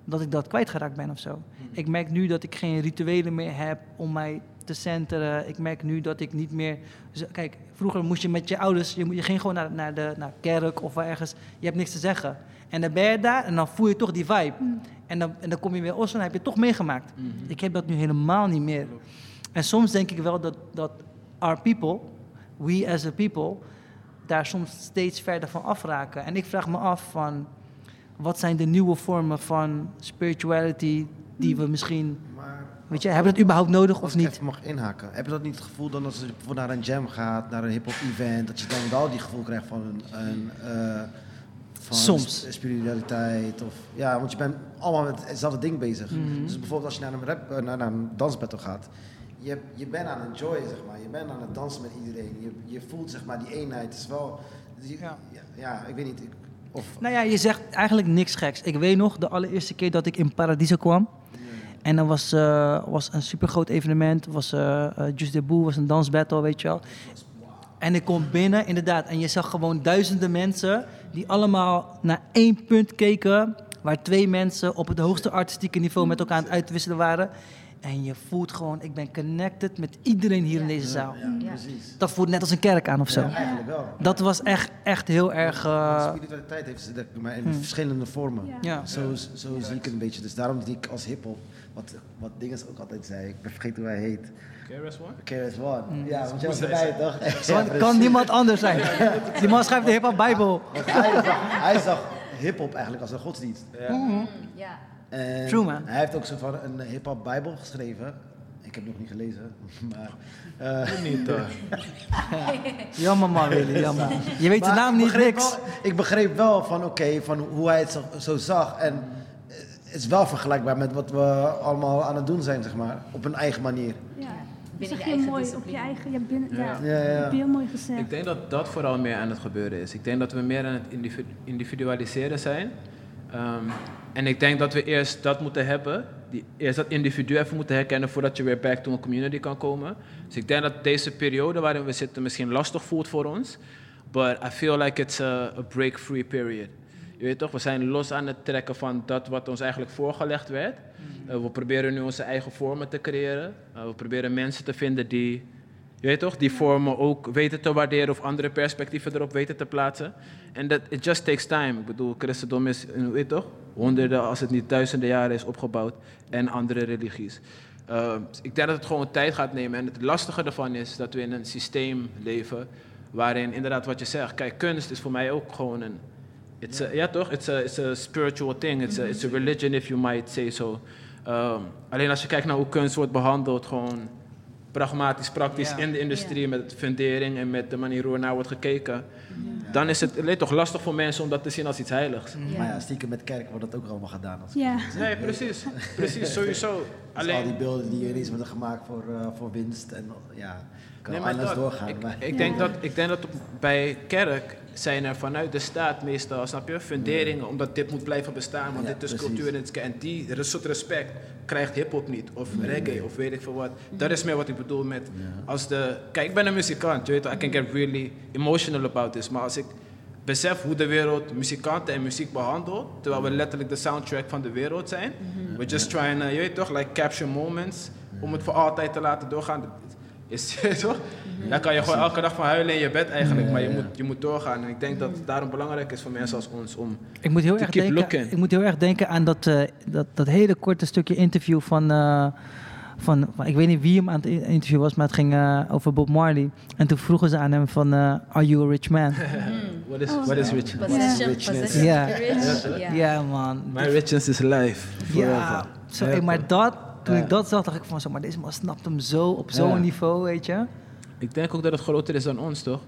S1: dat ik dat kwijtgeraakt ben of zo. Ik merk nu dat ik geen rituelen meer heb om mij te centeren. Ik merk nu dat ik niet meer... zo- Kijk, vroeger moest je met je ouders... Je, moet- je ging gewoon naar, naar de naar kerk of ergens. Je hebt niks te zeggen. En dan ben je daar en dan voel je toch die vibe. En, dan, en dan kom je weer Oslo en heb je toch meegemaakt. Ik heb dat nu helemaal niet meer. En soms denk ik wel dat, dat our people, we as a people... daar soms steeds verder van afraken. En ik vraag me af van... Wat zijn de nieuwe vormen van spirituality die we misschien...
S4: Maar
S1: Weet je, hebben we dat überhaupt nodig of niet?
S4: even mag inhaken, heb je dat niet het gevoel dan als je bijvoorbeeld naar een jam gaat, naar een hip-hop event, dat je dan wel die gevoel krijgt van een. een eh, van
S1: Soms.
S4: sp- spiritualiteit of ja, want je bent allemaal met hetzelfde ding bezig.
S1: Mhm.
S4: Dus bijvoorbeeld als je naar een rap, eh, naar, naar een dansbattle gaat, je, je bent aan het enjoyen zeg maar, je bent aan het dansen met iedereen, je, je voelt zeg maar die eenheid. Het is wel, je-
S1: Ja.
S4: ja. Ik weet niet. Ik, of
S1: Nou ja, je zegt eigenlijk niks geks. Ik weet nog de allereerste keer dat ik in Paradiso kwam. En dat was, eh, was een supergroot evenement. Was, eh eh, Just de Boel was een dansbattle, weet je wel. En ik kom binnen, inderdaad. En je zag gewoon duizenden mensen die allemaal naar één punt keken. Waar twee mensen op het hoogste artistieke niveau met elkaar aan het uitwisselen waren. En je voelt gewoon, ik ben connected met iedereen hier in deze zaal.
S4: ja,
S5: Ja.
S4: precies.
S1: Dat voelt net als een kerk aan of zo.
S4: Ja, eigenlijk wel.
S1: Dat was echt, echt heel erg... eh,
S4: Spiritualiteit heeft ze maar in verschillende vormen.
S2: Ja.
S1: Ja.
S4: Zo, zo zie ik het een beetje. Dus daarom zie ik als hip-hop, wat, wat Dinges ook altijd zei, ik ben vergeten hoe hij heet.
S3: KRS One?
S4: KRS One. Ja, want jij was erbij, toch? Ja,
S1: kan, niemand anders zijn. Die man schrijft de hip-hop Bijbel.
S4: Hij zag, hij zag hip-hop eigenlijk als een godsdienst.
S5: Ja.
S4: En
S1: True, man.
S4: Hij heeft ook zo van een hip-hop Bijbel geschreven. Ik heb nog niet gelezen, maar. eh,
S3: Niet hoor.
S1: Jammer man, Willy, jammer. Je weet de naam niet, niks.
S4: Wel, ik begreep wel van oké, van hoe hij het zo, zo zag. En het is wel vergelijkbaar met wat we allemaal aan het doen zijn, zeg maar. Op een eigen manier.
S2: Ja.
S5: Binnen
S2: zeg
S5: je
S2: je
S5: eigen
S2: mooi, op je eigen, ja, binnen, ja.
S4: Ja, ja.
S2: Heb je heel mooi gezegd.
S3: Ik denk dat dat vooral meer aan het gebeuren is. Ik denk dat we meer aan het individu- individualiseren zijn. Ehm, en ik denk dat we eerst dat moeten hebben. Die, eerst dat individu even moeten herkennen voordat je weer back to een community kan komen. Dus ik denk dat deze periode waarin we zitten misschien lastig voelt voor ons. But I feel like it's a, a break-free period. Je weet toch, we zijn los aan het trekken van dat wat ons eigenlijk voorgelegd werd. Eh, we proberen nu onze eigen vormen te creëren. Eh, we proberen mensen te vinden die je weet toch, die vormen ook weten te waarderen of andere perspectieven erop weten te plaatsen. En dat it just takes time. Ik bedoel, christendom is, eh, weet toch, honderden, als het niet duizenden jaren is opgebouwd. En andere religies. Uh, ik denk dat het gewoon tijd gaat nemen. En het lastige ervan is dat we in een systeem leven waarin inderdaad wat je zegt, kijk, kunst is voor mij ook gewoon een, it's a, ja toch, it's a, it's a spiritual thing, it's a, it's a religion if you might say so. Um, alleen als je kijkt naar hoe kunst wordt behandeld, gewoon pragmatisch, praktisch in de industrie met fundering en met de manier hoe er naar wordt gekeken, dan is het weet, toch lastig voor mensen om dat te zien als iets heiligs.
S4: Maar ja, stiekem met kerk wordt dat ook allemaal gedaan. Als
S2: Ja.
S3: Nee, precies. Precies, sowieso.
S4: Dus al die
S3: Alleen,
S4: beelden die ineens worden gemaakt voor, eh, voor winst. En ja, kan
S3: nee, maar
S4: alles
S3: dat-
S4: doorgaan.
S3: ik,
S4: maar,
S3: ik, denk dat, ik denk dat bij kerk zijn er vanuit de staat meestal, snap je, funderingen, omdat dit moet blijven bestaan, want
S4: Ja,
S3: dit is
S4: precies.
S3: cultuur en. En die soort respect krijgt hip-hop niet, of reggae, of weet ik veel wat. Dat is meer wat ik bedoel met, als de, kijk, ik ben een muzikant, je weet wel, I can get really emotional about this, maar als ik besef hoe de wereld muzikanten en muziek behandelt, terwijl we letterlijk de soundtrack van de wereld zijn, we're just trying, uh, je weet toch, like capture moments, om het voor altijd te laten doorgaan. Is toch? Daar kan je gewoon elke dag van huilen in je bed eigenlijk, maar je moet, je moet doorgaan. En ik denk dat het daarom belangrijk is voor mensen als ons om
S1: Ik moet heel, erg
S3: keep
S1: denken,
S3: looking.
S1: ik moet heel erg denken aan dat, eh, dat, dat hele korte stukje interview van, eh, van, van- Ik weet niet wie hem aan het in- interview was, maar het ging eh, over Bob Marley. En toen vroegen ze aan hem van... eh, Are you a rich man?
S3: What is,
S2: Oh.
S3: what is rich?
S5: Possession,
S4: Richness.
S1: Ja. Ja,
S5: Ja.
S1: man.
S3: My richness is life.
S1: Ja,
S3: Ja,
S1: hey, maar dat, toen
S4: Ja.
S1: ik dat zag, dacht ik van zo, maar deze man snapt hem zo op zo'n
S4: Ja.
S1: niveau, weet je.
S3: Ik denk ook dat het groter is dan ons, toch?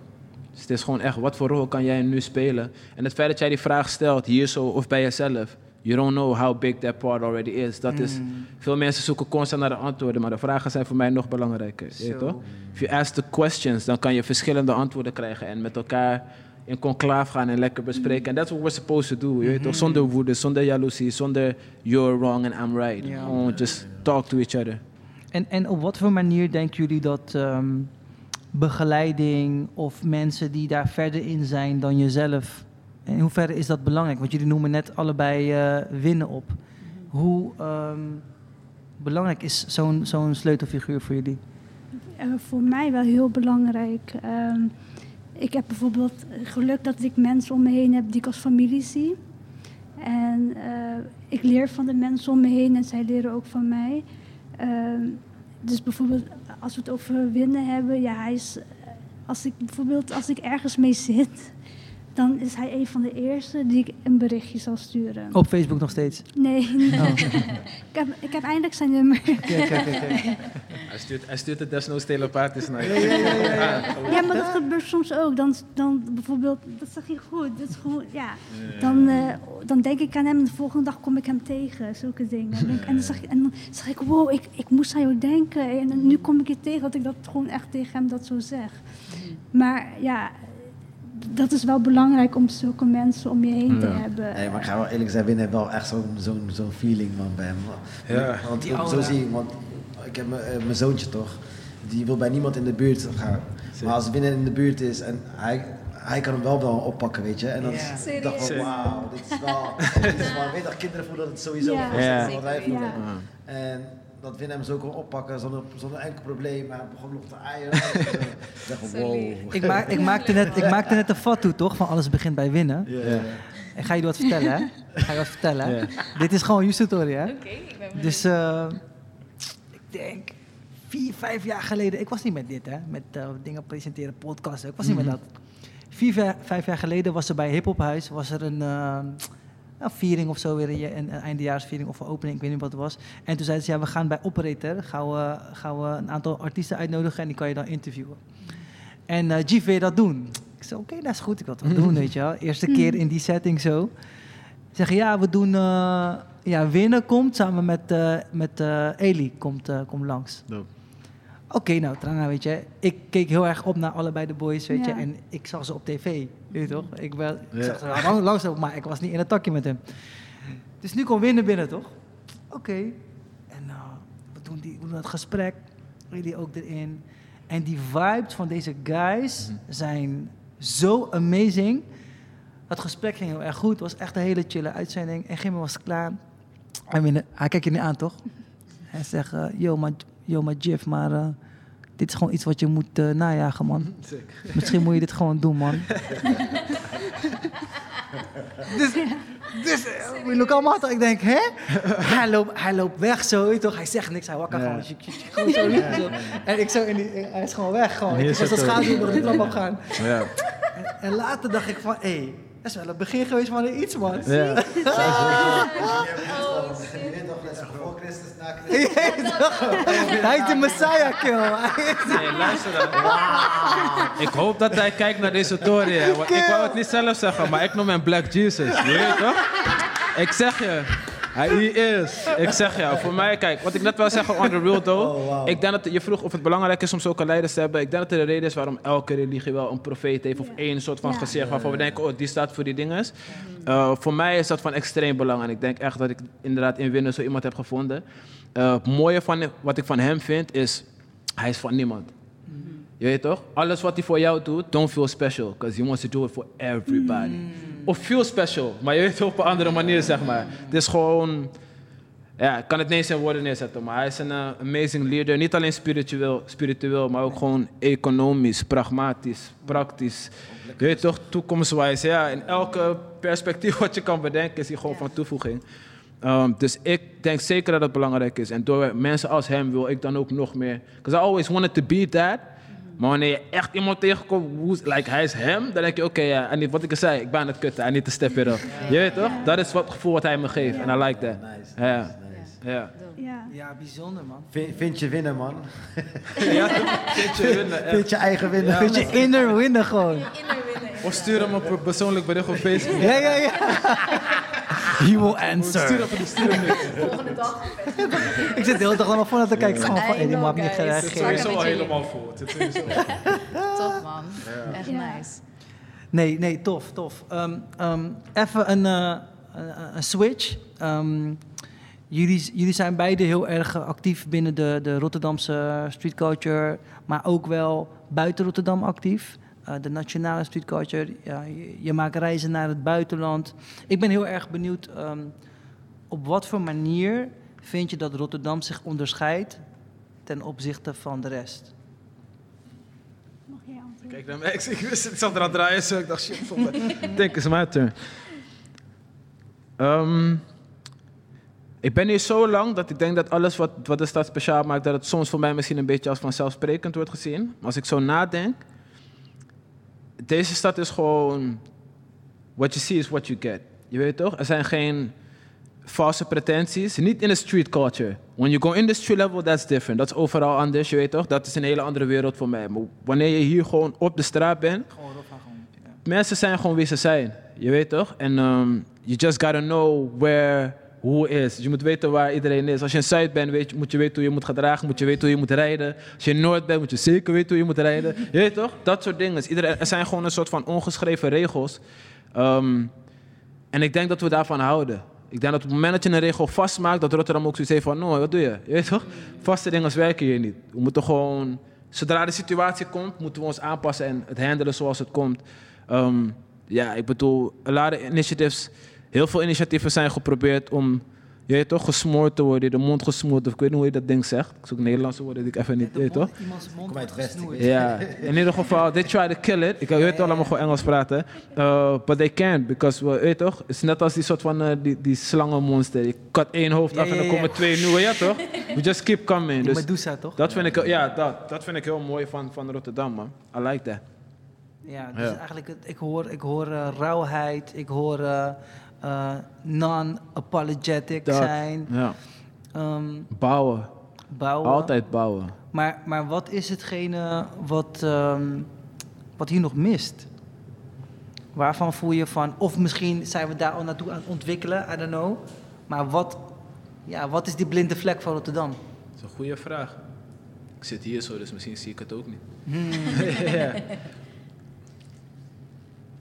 S3: Dus het is gewoon echt, wat voor rol kan jij nu spelen? En het feit dat jij die vraag stelt, hier zo of bij jezelf, you don't know how big that part already is. Dat is, veel mensen zoeken constant naar de antwoorden, maar de vragen zijn voor mij nog belangrijker. je weet
S1: Zo.
S3: toch? If you ask the questions, dan kan je verschillende antwoorden krijgen en met elkaar in conclaaf gaan en lekker bespreken. En that's what we're supposed to do, je weet toch? Zonder woede, zonder jaloezie, zonder you're wrong and I'm right. Gewoon just talk to each other.
S1: En, en op wat voor manier denken jullie dat ehm, begeleiding of mensen die daar verder in zijn dan jezelf, in hoeverre is dat belangrijk? Want jullie noemen net allebei eh, winnen op. Hoe ehm, belangrijk is zo'n zo'n sleutelfiguur voor jullie?
S2: Eh, voor mij wel heel belangrijk. Ehm, ik heb bijvoorbeeld geluk dat ik mensen om me heen heb die ik als familie zie. En eh, ik leer van de mensen om me heen en zij leren ook van mij. Ehm, dus bijvoorbeeld als we het over winnen hebben, ja, hij is, als ik bijvoorbeeld als ik ergens mee zit, dan is hij een van de eerste die ik een berichtje zal sturen.
S1: Op Facebook nog steeds.
S2: Nee, nee.
S1: Oh.
S2: ik, heb, ik heb eindelijk zijn nummer.
S1: Kijk, kijk, kijk, kijk.
S3: Hij stuurt, hij stuurt het desnoods telepathisch naar je.
S2: Ja, maar dat gebeurt soms ook. Dan, dan bijvoorbeeld, dat zeg je goed. Dat is gewoon, ja. Dan, eh, dan denk ik aan hem en de volgende dag kom ik hem tegen. Zulke dingen. En, denk- en dan, zeg ik, en dan zeg ik, wow, ik, ik moest aan jou denken. En nu kom ik je tegen dat ik dat gewoon echt tegen hem dat zo zeg. Maar ja, dat is wel belangrijk om zulke mensen om je heen te hebben.
S4: Nee, maar ik ga wel eerlijk zijn, Win heeft wel echt zo'n zo'n zo'n feeling man bij hem.
S3: Ja.
S4: Want
S1: Die
S4: zo zie ik, want ik heb mijn, eh, mijn zoontje toch, die wil bij niemand in de buurt gaan. Maar als Win in de buurt is en hij, hij kan hem wel wel oppakken, weet je. En dan ik dacht
S3: Serieus?
S4: wauw, dit is wel, dit is wel, weet je, kinderen voelen het sowieso wij voelen.
S2: Ja.
S4: En dat Win hem zo kon oppakken zonder, zonder enkel probleem. Hij begon nog te eieren. ik dacht van, wow.
S1: Ik, maak, ik, maakte net, ik maakte net een fatu, toch? Van alles begint bij winnen.
S4: Ja.
S1: Ik ga je wat vertellen, hè? Ik ga je wat vertellen. Dit is gewoon Yusutori, hè?
S5: Oké, ik ben benieuwd.
S1: Dus eh, ik denk vier, vijf jaar geleden. Ik was niet met dit, hè? Met eh, dingen presenteren, podcasten. Ik was niet met dat. Vier, vijf, jaar geleden was er bij Hip Hop Huis was er een, eh, een viering of zo weer, een, een eindejaarsviering of een opening, ik weet niet wat het was. En toen zeiden ze, ja, we gaan bij Operator gaan we, gaan we een aantal artiesten uitnodigen en die kan je dan interviewen. En eh G, wil je dat doen? Ik zei, oké, dat is goed, ik wil het wel doen, weet je wel. Eerste keer in die setting zo. Zeggen, ja, we doen... eh, ja, Winnen komt samen met, eh met eh Eli, komt, komt langs.
S3: Dope.
S1: Oké, nou, Tranga, weet je. Ik keek heel erg op naar allebei de boys, weet je. En ik zag ze op tv, je toch? Ik, ben, ik zag maar ik was niet in het takje met hem. Dus nu komt Winnen binnen, toch? Oké. En nou, we, doen die, we doen het gesprek. Eli ook erin. En die vibes van deze guys zijn zo amazing. Het gesprek ging heel erg goed. Het was echt een hele chille uitzending. En Gimme was klaar. En Winnen, hij kijkt je niet aan, toch? Hij zegt, eh, yo, maar, yo, maar eh, dit is gewoon iets wat je moet eh, najagen, man. Misschien moet je dit gewoon doen, man. dus, dus eh, we look allemaal? Ik denk, hè? Hij loopt, hij loopt weg zo, toch? Hij zegt niks, hij wakker gewoon. Zo, zo. En ik zo, in die, hij is gewoon weg, gewoon. Ik was als schaduw door de trap opgaan.
S3: Ja.
S1: En, en later dacht ik van, hé, hey, is wel het begin geweest van iets, man.
S3: Ja.
S4: Net zo gevolgd Christus na
S1: Hij is de Messiah, kill.
S3: Nee, luister dan. Ik hoop dat hij kijkt naar deze tory. hè, want Ik wou het niet zelf zeggen, maar ik noem hem Black Jesus. Je weet toch? Ik zeg je. Hij is. Ik zeg je. Voor mij, kijk, wat ik net wil zeggen on the real though.
S4: Oh, wow.
S3: Ik denk dat je vroeg of het belangrijk is om zulke leiders te hebben. Ik denk dat er een reden is waarom elke religie wel een profeet heeft. Of
S2: Ja.
S3: één soort van
S2: Ja.
S3: gezicht waarvan we denken, oh, die staat voor die dingen. Eh, voor mij is dat van extreem belang. En ik denk echt dat ik inderdaad in Winnen zo iemand heb gevonden. Eh, het mooie van wat ik van hem vind is, hij is van niemand. Je weet toch? Alles wat hij voor jou doet, don't feel special. Because he wants to do it for everybody. Of feel special, maar je weet het op een andere manier, zeg maar. Het is gewoon... Ja, ik kan het niet eens in woorden neerzetten, maar hij is een eh, amazing leader. Niet alleen spiritueel, spiritueel, maar ook gewoon economisch, pragmatisch, praktisch. Je weet toch, toekomstwijs. Ja, in elke perspectief wat je kan bedenken is hij gewoon van toevoeging. Um, dus ik denk zeker dat het belangrijk is. En door mensen als hem wil ik dan ook nog meer. Because I always wanted to be that. Maar wanneer je echt iemand tegenkomt, hoe, like, hij is hem, dan denk je, oké, ja, en wat ik al zei, ik ben aan het kutten, I need to step it up. Je weet toch? Dat is wat het gevoel wat hij me geeft. En I like that.
S4: Nice,
S3: Ja.
S4: nice, nice.
S3: Ja.
S2: Ja.
S1: Ja, bijzonder, man.
S4: Vind, vind je winnen, man.
S3: ja, vind je winnen, echt.
S4: Vind je eigen winnen.
S1: Vind je inner winner gewoon.
S3: Of stuur hem op een persoonlijk bericht op Facebook.
S1: Ja, ja, ja. He will
S3: Stuur
S1: answer.
S3: stuur hem niet.
S1: Ik zit de hele dag allemaal voor te kijken. Gewoon van, die man niet gereageerd.
S5: Sorry.
S3: Sowieso al helemaal sowieso
S5: Top man. Echt nice.
S1: Nee, nee, tof, tof. Ehm, ehm, even een, eh, een, switch. Ehm, jullie, jullie zijn beide heel erg eh, actief binnen de, de Rotterdamse street culture, maar ook wel buiten Rotterdam actief. Eh, de nationale street culture. Ja, je, je maakt reizen naar het buitenland. Ik ben heel erg benieuwd ehm, op wat voor manier vind je dat Rotterdam zich onderscheidt ten opzichte van de rest?
S2: Mag jij antwoorden?
S3: Kijk naar mij, ik, ik wist het, ik zat er aan het draaien, zo ik dacht, shit. Ik denk, mijn turn. Ehm, ik ben hier zo lang dat ik denk dat alles wat, wat de stad speciaal maakt, dat het soms voor mij misschien een beetje als vanzelfsprekend wordt gezien. Maar als ik zo nadenk, deze stad is gewoon, what you see is what you get. Je weet toch? Er zijn geen valse pretenties, niet in de street culture. When you go industry level, that's different. Dat is overal anders, je weet toch? Dat is een hele andere wereld voor mij. Maar wanneer je hier gewoon op de straat bent,
S1: Gewoon gewoon. Ja.
S3: mensen zijn gewoon wie ze zijn. Je weet toch? En um, you just gotta know where who is. Je moet weten waar iedereen is. Als je in Zuid bent, weet moet je weten hoe je moet gedragen, moet je weten hoe je moet rijden. Als je in Noord bent, moet je zeker weten hoe je moet rijden. Je weet toch? Dat soort dingen. Iedereen, er zijn gewoon een soort van ongeschreven regels. Um, en ik denk dat we daarvan houden. Ik denk dat op het moment dat je een regel vastmaakt, dat Rotterdam ook zoiets heeft van, no, wat doe je? Je weet toch? Vaste dingen werken hier niet. We moeten gewoon, zodra de situatie komt, moeten we ons aanpassen en het handelen zoals het komt. Ehm, ja, ik bedoel, a lot initiatives, heel veel initiatieven zijn geprobeerd om, je weet toch, gesmoord te worden, de mond gesmoord, of ik weet niet hoe je dat ding zegt. Ik zoek Nederlandse woorden die ik even niet, weet toch?
S1: Iemands mond
S4: Kom uit westen.
S3: Ja, in ieder geval, they try to kill it. Ik weet allemaal gewoon Engels praten. Uh, but they can't, because, we, weet toch? Het is net als die soort van, uh, die, die slangenmonster. Je kat één hoofd af en dan komen twee nieuwe, ja toch? We just keep coming. Dus
S1: Medusa, toch?
S3: dat vind ik, ja, dat, dat vind ik heel mooi van, van Rotterdam, man. I like that.
S1: Ja, dus
S3: Ja.
S1: eigenlijk, ik hoor, ik hoor eh, rauwheid, ik hoor eh, non-apologetic zijn,
S3: Ja.
S1: ehm,
S3: Bouwen.
S1: bouwen.
S3: Altijd bouwen.
S1: Maar, maar wat is hetgene wat, ehm, wat hier nog mist? Waarvan voel je van, of misschien zijn we daar al naartoe aan het ontwikkelen, I don't know. Maar wat, ja, wat is die blinde vlek van Rotterdam?
S3: Dat is een goede vraag. Ik zit hier zo, dus misschien zie ik het ook niet.
S1: Hmm.
S3: ja.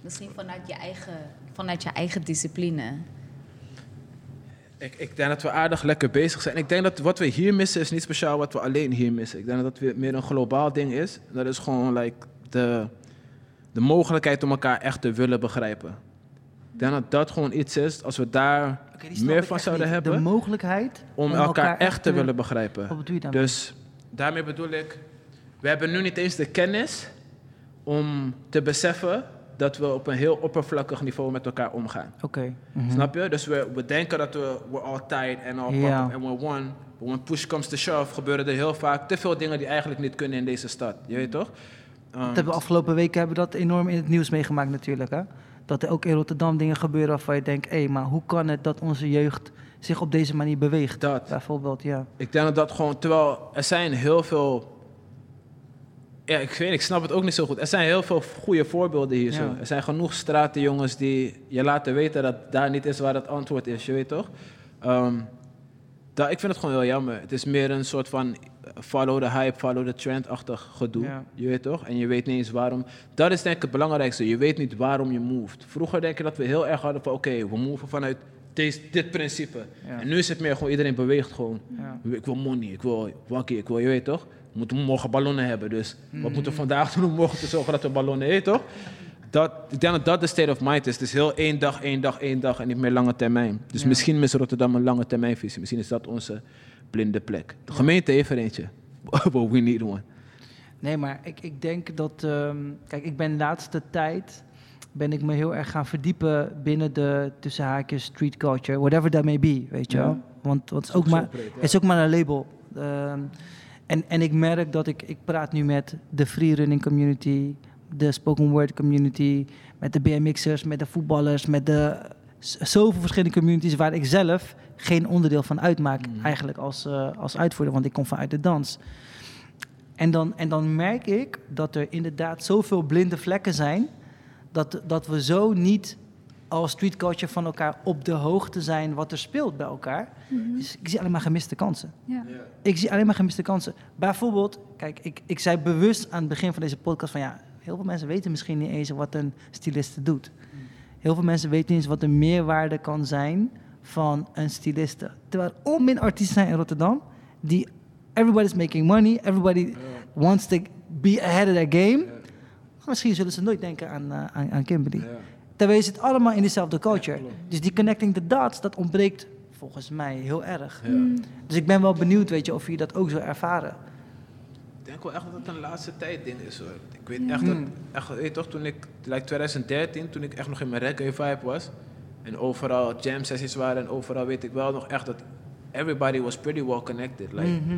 S5: Misschien vanuit je eigen, vanuit je eigen discipline.
S3: Ik, ik denk dat we aardig lekker bezig zijn. Ik denk dat wat we hier missen is niet speciaal wat we alleen hier missen. Ik denk dat het meer een globaal ding is. Dat is gewoon like, de, de mogelijkheid om elkaar echt te willen begrijpen. Ik denk dat dat gewoon iets is, als we daar meer van zouden
S1: niet.
S3: hebben,
S1: De mogelijkheid
S3: om, elkaar, echt te willen begrijpen.
S1: Wat bedoel je daarmee?
S3: Dus daarmee bedoel ik, we hebben nu niet eens de kennis om te beseffen dat we op een heel oppervlakkig niveau met elkaar omgaan.
S1: Oké. mhm.
S3: Snap je? Dus we, we denken dat we we're all tight and all pop and we're one. But when push comes to shove gebeuren er heel vaak te veel dingen die eigenlijk niet kunnen in deze stad. Je weet toch? Um,
S1: Dat hebben we afgelopen weken hebben we dat enorm in het nieuws meegemaakt natuurlijk. Hè? Dat er ook in Rotterdam dingen gebeuren waarvan je denkt... hé, maar hoe kan het dat onze jeugd zich op deze manier beweegt?
S3: Dat.
S1: Bijvoorbeeld, ja.
S3: Ik denk dat dat gewoon, terwijl er zijn heel veel. Ja, ik weet, ik snap het ook niet zo goed. Er zijn heel veel goede voorbeelden hier. Zo.
S1: Ja.
S3: Er zijn genoeg stratenjongens die je laten weten dat daar niet is waar het antwoord is, je weet toch? Ehm, dat, ik vind het gewoon heel jammer. Het is meer een soort van follow the hype, follow the trend-achtig gedoe.
S1: Ja.
S3: Je weet toch? En je weet niet eens waarom. Dat is denk ik het belangrijkste. Je weet niet waarom je moved. Vroeger denk ik dat we heel erg hadden van oké, we moven vanuit deze, dit principe.
S1: Ja.
S3: En nu is het meer gewoon iedereen beweegt gewoon.
S1: Ja.
S3: Ik wil money, ik wil wakkie, ik wil, je weet toch? We moeten morgen ballonnen hebben, dus wat
S1: Mhm.
S3: moeten we vandaag doen om morgen te zorgen dat we ballonnen hebben, toch? Dat, ik denk dat dat de state of mind is. Het is heel één dag, één dag, één dag en niet meer lange termijn. Dus
S1: Ja.
S3: misschien mist Rotterdam een lange termijnvisie. Misschien is dat onze blinde plek. De gemeente heeft er eentje. But we need one.
S1: Nee, maar ik, ik denk dat... ehm, kijk, ik ben de laatste tijd... ben ik me heel erg gaan verdiepen binnen de tussen haakjes street culture. Whatever that may be, weet je
S3: Ja.
S1: wel. Want, want het, is
S3: ook
S1: maar,
S3: breed, ja.
S1: het is ook maar een label. Ehm, en, en ik merk dat ik... Ik praat nu met de freerunning community... de spoken word community... met de BMX'ers, met de voetballers... met de zoveel verschillende communities... waar ik zelf geen onderdeel van uitmaak...
S3: Mhm.
S1: eigenlijk als, eh, als uitvoerder. Want ik kom vanuit de dans. En dan, en dan merk ik dat er inderdaad zoveel blinde vlekken zijn. Dat, dat we zo niet als street culture van elkaar op de hoogte zijn wat er speelt bij elkaar.
S2: Mhm.
S1: Dus ik zie alleen maar gemiste kansen.
S2: Ja.
S1: Ik zie alleen maar gemiste kansen. Bijvoorbeeld, kijk, ik, ik zei bewust aan het begin van deze podcast van ja, heel veel mensen weten misschien niet eens wat een styliste doet. Heel veel mensen weten niet eens wat de meerwaarde kan zijn van een styliste. Terwijl er onmin artiesten zijn in Rotterdam die everybody's making money, everybody wants to be ahead of their game. Maar Misschien zullen ze nooit denken aan, eh, aan, aan Kimberly. Terwijl je zit allemaal in dezelfde culture. dus die connecting the dots, dat ontbreekt volgens mij heel erg.
S2: Mm.
S1: Dus ik ben wel benieuwd, weet je, of je dat ook zo ervaren.
S3: Ik denk wel echt dat het een laatste tijd ding is hoor. Ik weet
S2: Ja.
S3: echt dat,
S1: Hmm.
S3: echt, weet je toch, toen ik, like 2013, toen ik echt nog in mijn reggae vibe was. En overal jam sessies waren en overal weet ik wel nog echt dat everybody was pretty well connected. Like,
S1: Mhm.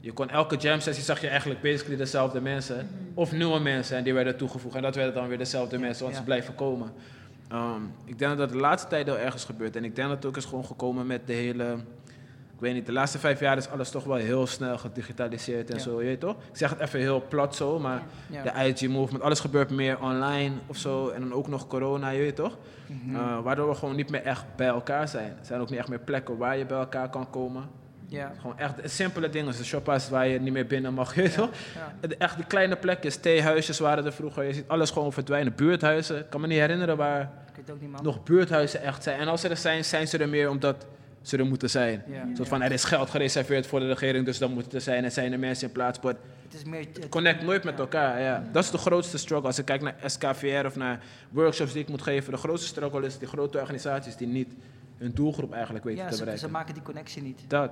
S3: Je kon elke jam sessie zag je eigenlijk basically dezelfde mensen. Of nieuwe mensen en die werden toegevoegd. En dat werden dan weer dezelfde mensen, want
S1: Ja.
S3: ze blijven komen. Ehm, ik denk dat dat de laatste tijd heel erg is gebeurd. En ik denk dat het ook is gewoon gekomen met de hele... Ik weet niet, de laatste vijf jaar is alles toch wel heel snel gedigitaliseerd en
S1: Ja.
S3: zo, je weet toch? Ik zeg het even heel plat zo, maar
S1: Ja.
S3: de IG-movement, alles gebeurt meer online of zo. En dan ook nog corona, je weet toch?
S1: Mhm.
S3: Eh, waardoor we gewoon niet meer echt bij elkaar zijn. Er zijn ook niet echt meer plekken waar je bij elkaar kan komen.
S1: Ja.
S3: Gewoon echt simpele dingen, de shoppas waar je niet meer binnen mag, je toch?
S1: Ja.
S3: De- Echt die kleine plekjes, theehuisjes waren er vroeger. Je ziet alles gewoon verdwijnen. Buurthuizen, ik kan me niet herinneren waar
S1: Ik weet het ook niet,
S3: nog buurthuizen echt zijn. En als ze er zijn, zijn ze er meer omdat ze er moeten zijn.
S1: Ja.
S3: Een soort van, er is geld gereserveerd voor de regering, dus dan moet het er zijn. En zijn er mensen in plaats. But
S1: Het is meer... het-
S3: connect nooit met elkaar, ja. Dat is de grootste struggle. Als ik kijk naar SKVR of naar workshops die ik moet geven. De grootste struggle is die grote organisaties die niet hun doelgroep eigenlijk weten
S1: Ja,
S3: te bereiken.
S1: ze maken die connectie niet.
S3: Dat.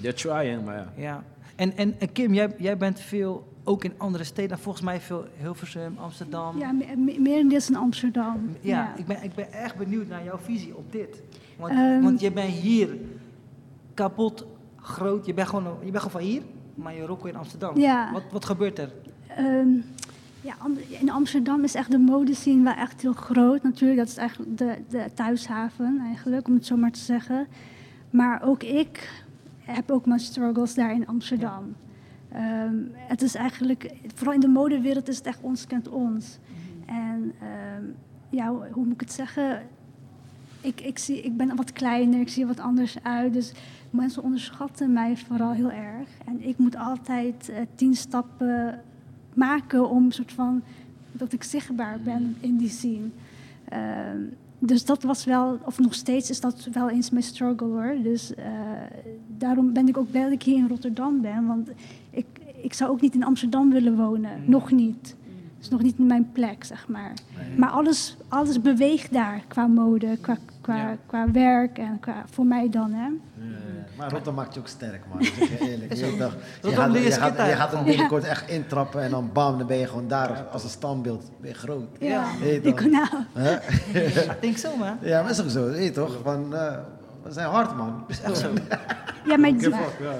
S3: They're trying, maar ja.
S1: Ja. En, en, en Kim, jij, jij bent veel, ook in andere steden, volgens mij veel Hilversum, Amsterdam.
S2: Ja, me- me- merendeels in Amsterdam.
S1: Ja, Ik, ben, ik ben echt benieuwd naar jouw visie op dit. Want,
S2: Ehm.
S1: want je bent hier kapot groot. Je bent gewoon, je bent gewoon van hier, maar je rockt in Amsterdam.
S2: Ja.
S1: Wat, wat gebeurt er?
S2: Ehm, ja, in Amsterdam is echt de modescene wel echt heel groot. Natuurlijk, dat is eigenlijk de, de thuishaven eigenlijk, om het zo maar te zeggen. Maar ook ik heb ook mijn struggles daar in Amsterdam. Ehm, het is eigenlijk, vooral in de modewereld is het echt ons kent ons. En ehm, ja, hoe, hoe moet ik het zeggen? Ik, ik, zie, ik ben wat kleiner, ik zie er wat anders uit. Dus mensen onderschatten mij vooral heel erg. En ik moet altijd eh, tien stappen maken om soort van dat ik zichtbaar ben in die scene. Ehm, dus dat was wel, of nog steeds is dat wel eens mijn struggle hoor. Dus eh, daarom ben ik ook blij dat ik hier in Rotterdam ben. Want ik, ik zou ook niet in Amsterdam willen wonen. Nog niet. Het is nog niet mijn plek, zeg maar. Maar alles, alles beweegt daar qua mode, qua, qua,
S1: Ja.
S2: qua werk en qua, voor mij dan. Hè.
S4: Ja, maar Rotterdam maakt je ook sterk, man. Ik zeg je eerlijk. Je, toch, je,
S1: Rotterdam
S4: gaat,
S1: je
S4: je, gaat,
S1: skitten.
S4: je gaat er binnenkort echt intrappen en dan bam, dan ben je gewoon daar als een standbeeld. Ben je groot.
S1: Ja.
S2: Ik,
S4: toch?
S2: nou?
S1: Ik denk zo, man.
S4: Ja, maar is ook zo. Weet je toch? Van, eh, we zijn hard, man.
S1: Echt zo.
S2: Ja, mijn,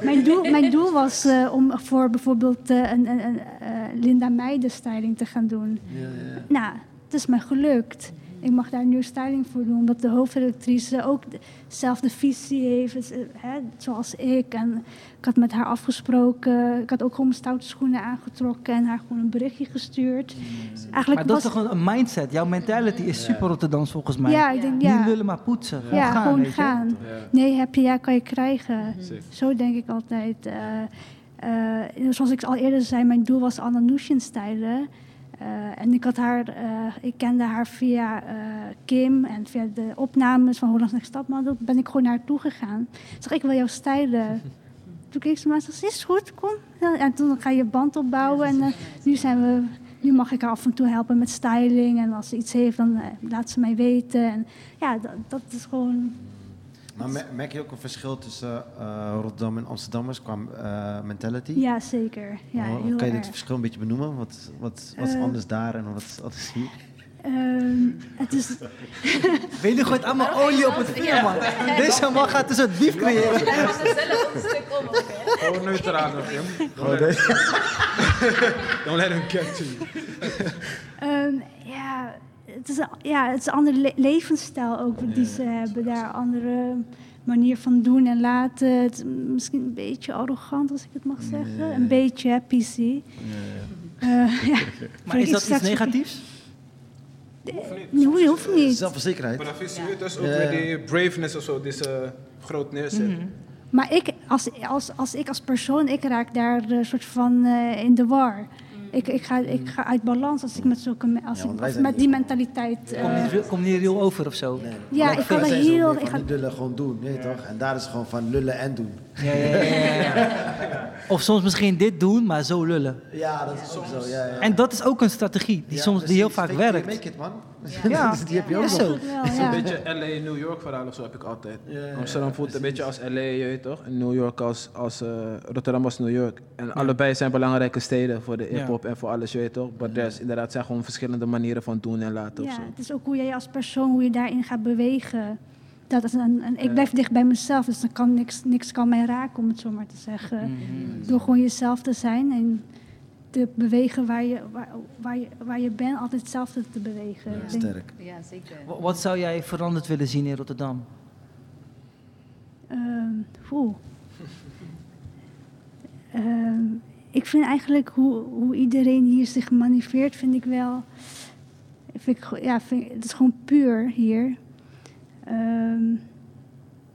S2: mijn, doel, mijn doel was eh, om voor bijvoorbeeld eh, een, een, een eh, Linda Meijden styling te gaan doen.
S4: Ja, ja.
S2: Nou, het is me gelukt. Ik mag daar een nieuwe styling voor doen, omdat de hoofdredactrice ook dezelfde visie heeft, eh, hè, zoals ik. En ik had met haar afgesproken, ik had ook gewoon mijn stoute schoenen aangetrokken en haar gewoon een berichtje gestuurd. Eigenlijk
S1: Maar dat is toch een, een mindset. Jouw mentality is super Rotterdams volgens mij.
S2: ja, ik denk, ja.
S1: Niet lullen, maar poetsen.
S2: Ja,
S1: gaan,
S2: gewoon
S1: je.
S2: gaan. Nee, heb je, ja, kan je krijgen.
S3: Zeker.
S2: Zo denk ik altijd. eh, eh, zoals ik al eerder zei, mijn doel was Anna Nushin stylen. Eh, en ik, had haar, eh, ik kende haar via eh, Kim en via de opnames van Hollands Next Stapmodel. ben ik gewoon naar haar toe gegaan. Ik zeg, ik wil jou stylen. Toen keek ze me aan en zei, is goed, kom. En toen ga je band opbouwen en eh, nu zijn we... Nu mag ik haar af en toe helpen met styling. En als ze iets heeft, dan eh, laat ze mij weten. En ja, dat, dat is gewoon...
S4: Maar me- merk je ook een verschil tussen eh, Rotterdam en Amsterdammers qua eh, mentality?
S2: Ja, zeker. Ja,
S4: Oh,
S2: heel
S4: kan je dit verschil een beetje benoemen? Wat, wat, wat is
S2: Eh,
S4: anders daar en wat is anders hier?
S2: Ehm, het is,
S1: Weet je, gooit allemaal olie op het vuur, man. Deze man gaat dus het bief creëren.
S3: Gewoon neutraal nog, Jim. Don't let him get to you.
S2: ehm, ja, het is, een- ja, het is een andere le- levensstijl ook die ze hebben daar. Andere manier van doen en laten. Het is misschien een beetje arrogant, als ik het mag zeggen. Een beetje, hè, PC. Eh, ja.
S1: Maar is dat iets negatiefs?
S2: Nee, hoeft- hoeft niet.
S4: Zelfverzekerheid.
S3: Maar dan vind je dus ook
S4: Ja.
S3: weer die braveness of zo, die ze groot neerzet.
S1: Mhm.
S2: Maar ik als, als, als ik als persoon, ik raak daar een soort van eh, in de war. Ik, ik, ga, ik ga uit balans als ik met, zulke, als
S4: Ja,
S2: ik, als met die mentaliteit... eh,
S1: Komt niet, komt niet real over of zo?
S4: Nee.
S2: Ja,
S4: Maar
S2: ik ga er heel- ik ga-
S4: niet lullen, gewoon doen, weet je toch? En daar is het gewoon van lullen en doen.
S1: Ja, ja, ja, ja, ja. Of soms misschien dit doen, maar zo lullen.
S4: Ja, dat is ook zo. Ja, ja.
S1: En dat is ook een strategie die,
S4: Ja,
S1: soms, die heel vaak werkt.
S4: Make it, man.
S1: Ja,
S4: die heb je ook
S1: zo.
S3: een beetje LA, New York verhaal of zo heb ik altijd.
S4: Ja, ja,
S3: Amsterdam voelt een beetje als LA, je weet toch? En New York als, als eh, Rotterdam als New York. En allebei zijn belangrijke steden voor de
S1: Ja.
S3: hip-hop en voor alles, je weet toch? Maar er is inderdaad zijn gewoon verschillende manieren van doen en laten of
S2: Ja,
S3: zo.
S2: het is ook hoe jij als persoon, hoe je daarin gaat bewegen. Dat is een, een- ik blijf dicht bij mezelf, dus dan kan niks, niks kan mij raken, om het zo maar te zeggen.
S1: Mhm.
S2: Door gewoon jezelf te zijn en te bewegen waar je, waar, waar je, waar je bent, altijd hetzelfde te bewegen. Denk,
S4: Sterk.
S5: Ja, zeker.
S1: Wa- Wat zou jij veranderd willen zien in Rotterdam?
S2: ehm, oeh. Ehm, ik vind eigenlijk hoe, hoe iedereen hier zich manifesteert, vind ik wel. Vind ik, ja, vind, het is gewoon puur hier. Ehm,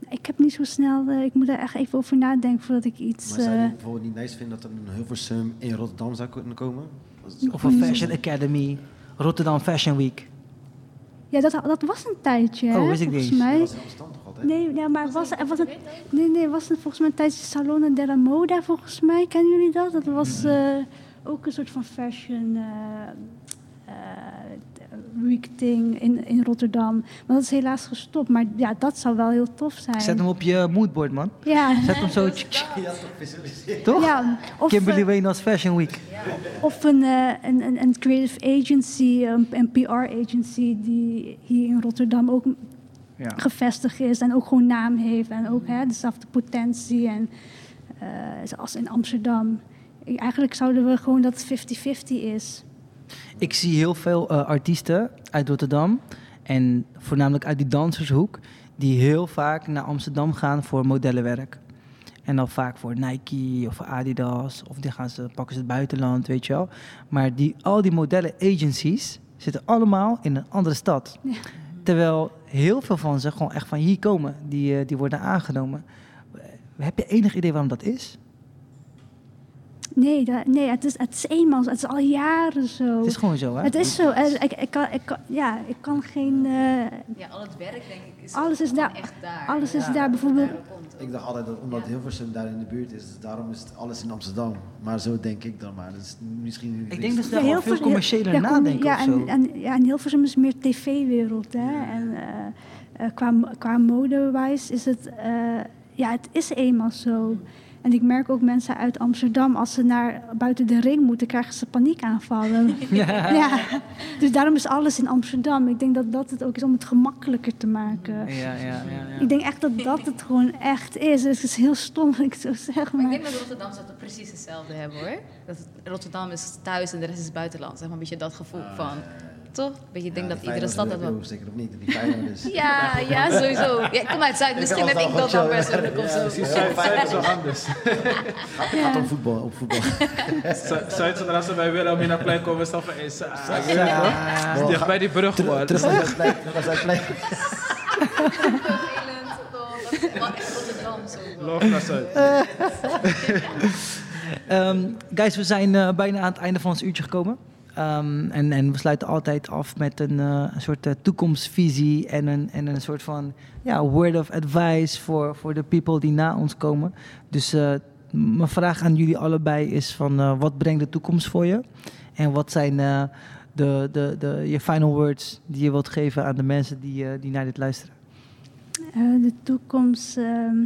S2: ik heb niet zo snel. eh, ik moet er echt even over nadenken voordat ik iets.
S4: Maar zou je
S2: eh,
S4: bijvoorbeeld niet nice vinden dat er een Hilversum in Rotterdam zou kunnen komen?
S1: Of een Fashion Academy, Rotterdam Fashion Week.
S2: ja, dat, dat was een tijdje.
S1: Oh, wist ik
S2: volgens
S1: niet.
S4: Dat
S2: mij.
S4: was in Amsterdam toch altijd?
S2: Nee, ja, maar was, er was het, nee, nee, was het volgens mij tijdens Salone della Moda, volgens mij. Kennen jullie dat? Dat was eh, ook een soort van fashion eh, eh, week in, in Rotterdam. Maar dat is helaas gestopt. Maar ja, dat zou wel heel tof zijn.
S1: Zet hem op je moodboard, man.
S2: Ja,
S1: Zet hem zo,
S4: Ja, toch
S2: ja. Of,
S1: Kimberly
S2: eh,
S1: Wayne als Fashion Week.
S2: of een, eh, een, een, een creative agency, een, een PR-agency die hier in Rotterdam ook
S1: Ja.
S2: gevestigd is en ook gewoon naam heeft en ook hè, dezelfde potentie en, eh, als in Amsterdam. Eigenlijk zouden we gewoon dat het 50-50 is.
S1: Ik zie heel veel eh, artiesten uit Rotterdam en voornamelijk uit die dansershoek, die heel vaak naar Amsterdam gaan voor modellenwerk. En dan vaak voor Nike of Adidas, of die gaan ze, pakken ze het buitenland, weet je wel. Maar die, al die modellen agencies zitten allemaal in een andere stad.
S2: Ja.
S1: Terwijl heel veel van ze gewoon echt van hier komen, die, eh, die worden aangenomen. Eh, Heb je enig idee waarom dat is?
S2: Nee, dat, nee het, is, het is eenmaal zo. Het is al jaren zo.
S1: Het is gewoon zo, hè?
S2: Het is zo. Eh, Ik, ik, kan, ik, kan, ja, ik kan geen... eh,
S5: Ja, al het werk denk ik is
S2: Alles is daar.
S5: echt daar.
S2: Alles is
S5: Ja.
S2: daar. Bijvoorbeeld.
S4: Ik dacht altijd dat omdat Hilversum daar in de buurt is, dus daarom is het alles in Amsterdam. Maar zo denk ik dan maar. Dat is misschien
S1: Ik denk dat ze daar wel veel
S2: veel-
S1: commerciëler
S2: ja,
S1: nadenken
S2: ja,
S1: of zo.
S2: En, en, ja, en Hilversum is meer tv-wereld. Hè? En eh, eh, qua, qua mode-wise is het... eh, ja, het is eenmaal zo. En ik merk ook mensen uit Amsterdam... als ze naar buiten de ring moeten, krijgen ze paniekaanvallen. ja. Dus daarom is alles in Amsterdam. Ik denk dat dat het ook is om het gemakkelijker te maken.
S1: Ja, ja, ja, ja.
S2: Ik denk echt dat dat het gewoon echt is. Het is heel stom dat ik zo zeg,
S5: Maar ik denk dat Rotterdam het precies hetzelfde hebben hoor. Dat Rotterdam is thuis en de rest is buitenland. Zeg maar een beetje dat gevoel van. Toch? Je denkt dat iedere stad dat wel...
S4: Zeker of niet? Die Feyenoord is...
S5: Ja, ja, sowieso. Ja, kom uit Zuid, misschien heb ik dat dan persoonlijk of zo.
S3: Precies, Zuid, Zuid is wel anders.
S4: Het gaat om voetbal, op voetbal.
S3: Zu- Zuid, zodra ze bij Wilhelmina plein komen, is dan van eens. Ja. Dicht bij die brug, man.
S4: terug naar Zuidplein, naar.
S3: Loof naar Zuid.
S1: Ehm, guys, we zijn eh, bijna aan het einde van ons uurtje gekomen. Ehm, en, en we sluiten altijd af met een, eh, een soort eh, toekomstvisie en een, en een soort van ja, word of advice voor, voor de people die na ons komen. Dus eh, mijn vraag aan jullie allebei is van wat brengt de toekomst voor je? En wat zijn de, de, de, je final words die je wilt geven aan de mensen die, die naar dit luisteren?
S2: De toekomst, ehm,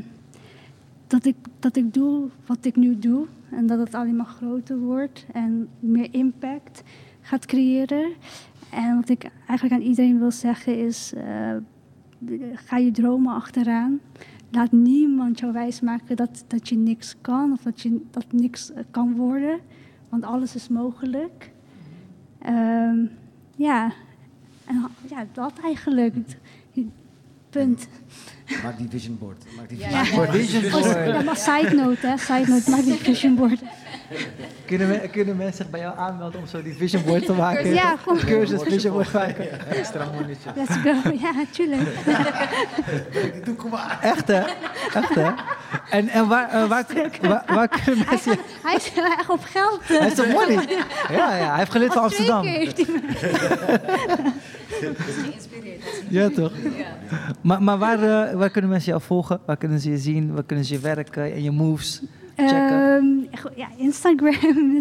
S2: dat, ik, dat ik doe wat ik nu doe en dat het alleen maar groter wordt en meer impact gaat creëren. En wat ik eigenlijk aan iedereen wil zeggen is, eh, ga je dromen achteraan. Laat niemand jou wijsmaken dat, dat je niks kan of dat je dat niks eh, kan worden, want alles is mogelijk. Ehm, ja, en, ja, dat eigenlijk. Punt.
S4: Maak die vision board. Maak die vision
S5: ja.
S4: board.
S1: Vision board.
S2: ja, maar side note, hè. Side note, maak die vision board.
S1: Kunnen, me- kunnen mensen zich bij jou aanmelden om zo die vision board te maken?
S2: Ja, kom.
S1: Cursus vision board maken.
S3: Extra monnetje.
S2: Let's go. Ja, tuurlijk.
S4: Doe, kom maar.
S1: Echt hè? Echt hè? En, en waar, eh, waar, waar, waar kunnen mensen...
S2: Hij is heel erg op geld.
S1: Hij is toch money? Ja, ja, hij heeft geleerd van Amsterdam.
S2: keer heeft hij me-
S1: Ja, toch? Maar, maar waar, eh, waar kunnen mensen jou volgen? Waar kunnen ze je zien? Waar kunnen ze je werk eh, en je moves checken?
S2: Ehm, ja, Instagram.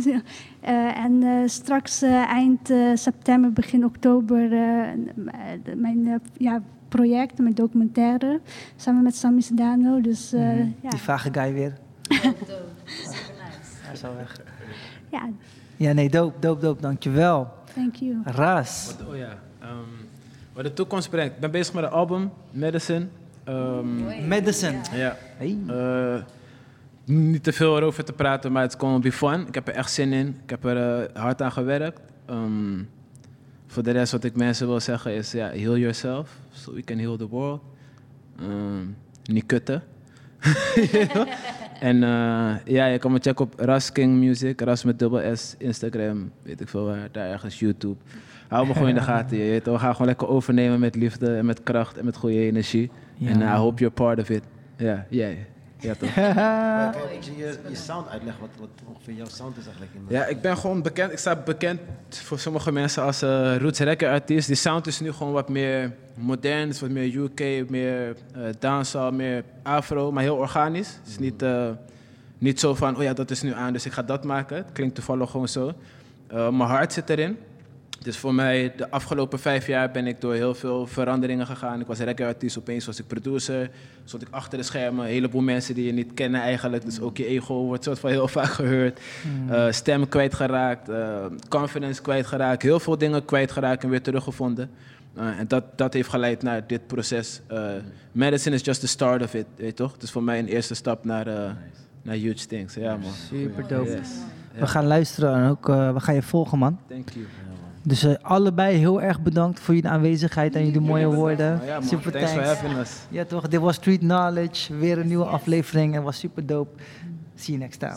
S2: eh, en eh, straks eind eh, september, begin oktober, mijn ja, project, mijn documentaire, samen met Sami Sedano. Dus eh,
S1: Mhm.
S2: ja,
S1: Die vage guy weer. Hij is al weg.
S2: ja,
S1: Ja, nee, doop, doop, doop. Dankjewel.
S2: thank you.
S1: Ras.
S3: Oh ja. ehm, wat de toekomst brengt. Ik ben bezig met een album, Medicine. Ehm,
S1: Medicine.
S3: ja.
S1: Hey.
S3: Eh, niet te veel erover te praten, maar het gonna be fun. Ik heb er echt zin in. Ik heb er eh, hard aan gewerkt. Ehm, voor de rest wat ik mensen wil zeggen is, ja, heal yourself, so we can heal the world. Ehm, niet kutten. en eh, ja, je kan me checken op Ras King Music, Ras met dubbel S, Instagram, weet ik veel waar, daar ergens YouTube. Hou me gewoon in de gaten, je weet. We gaan gewoon lekker overnemen met liefde en met kracht en met goede energie.
S1: Ja,
S3: En I
S1: man.
S3: hope you're part of it. Ja, jij. Ja, toch?
S4: Kan je je, je sound uitleggen, wat, wat ongeveer jouw sound is eigenlijk? In
S3: Ja, ik ben gewoon bekend. Ik sta bekend voor sommige mensen als eh roots reggae artiest. Die sound is nu gewoon wat meer modern, is wat meer UK, meer eh dancehall, meer afro, maar heel organisch. Het is niet, eh, niet zo van, oh ja, dat is nu aan, dus ik ga dat maken. Het klinkt toevallig gewoon zo. Eh, mijn hart zit erin. Dus voor mij, de afgelopen vijf jaar ben ik door heel veel veranderingen gegaan. Ik was reggae-artiest, opeens was ik producer. Stond ik achter de schermen. Een heleboel mensen die je niet kennen eigenlijk. Dus ook je ego wordt soort van heel vaak gehoord. Eh, stem kwijtgeraakt, eh confidence kwijtgeraakt. Heel veel dingen kwijtgeraakt en weer teruggevonden. Eh, en dat, dat heeft geleid naar dit proces. Medicine is just the start of it, weet je toch? Het is voor mij een eerste stap naar, naar huge things. Ja man.
S1: Super dope.
S3: Yes.
S1: We gaan luisteren en ook we gaan je volgen, man.
S3: Thank you.
S1: Dus eh, allebei heel erg bedankt voor jullie aanwezigheid en jullie mooie woorden.
S3: Ja,
S1: super
S3: Thanks for having us.
S1: Ja toch, dit was Street Knowledge. Weer een nieuwe aflevering en was super dope. See you next time.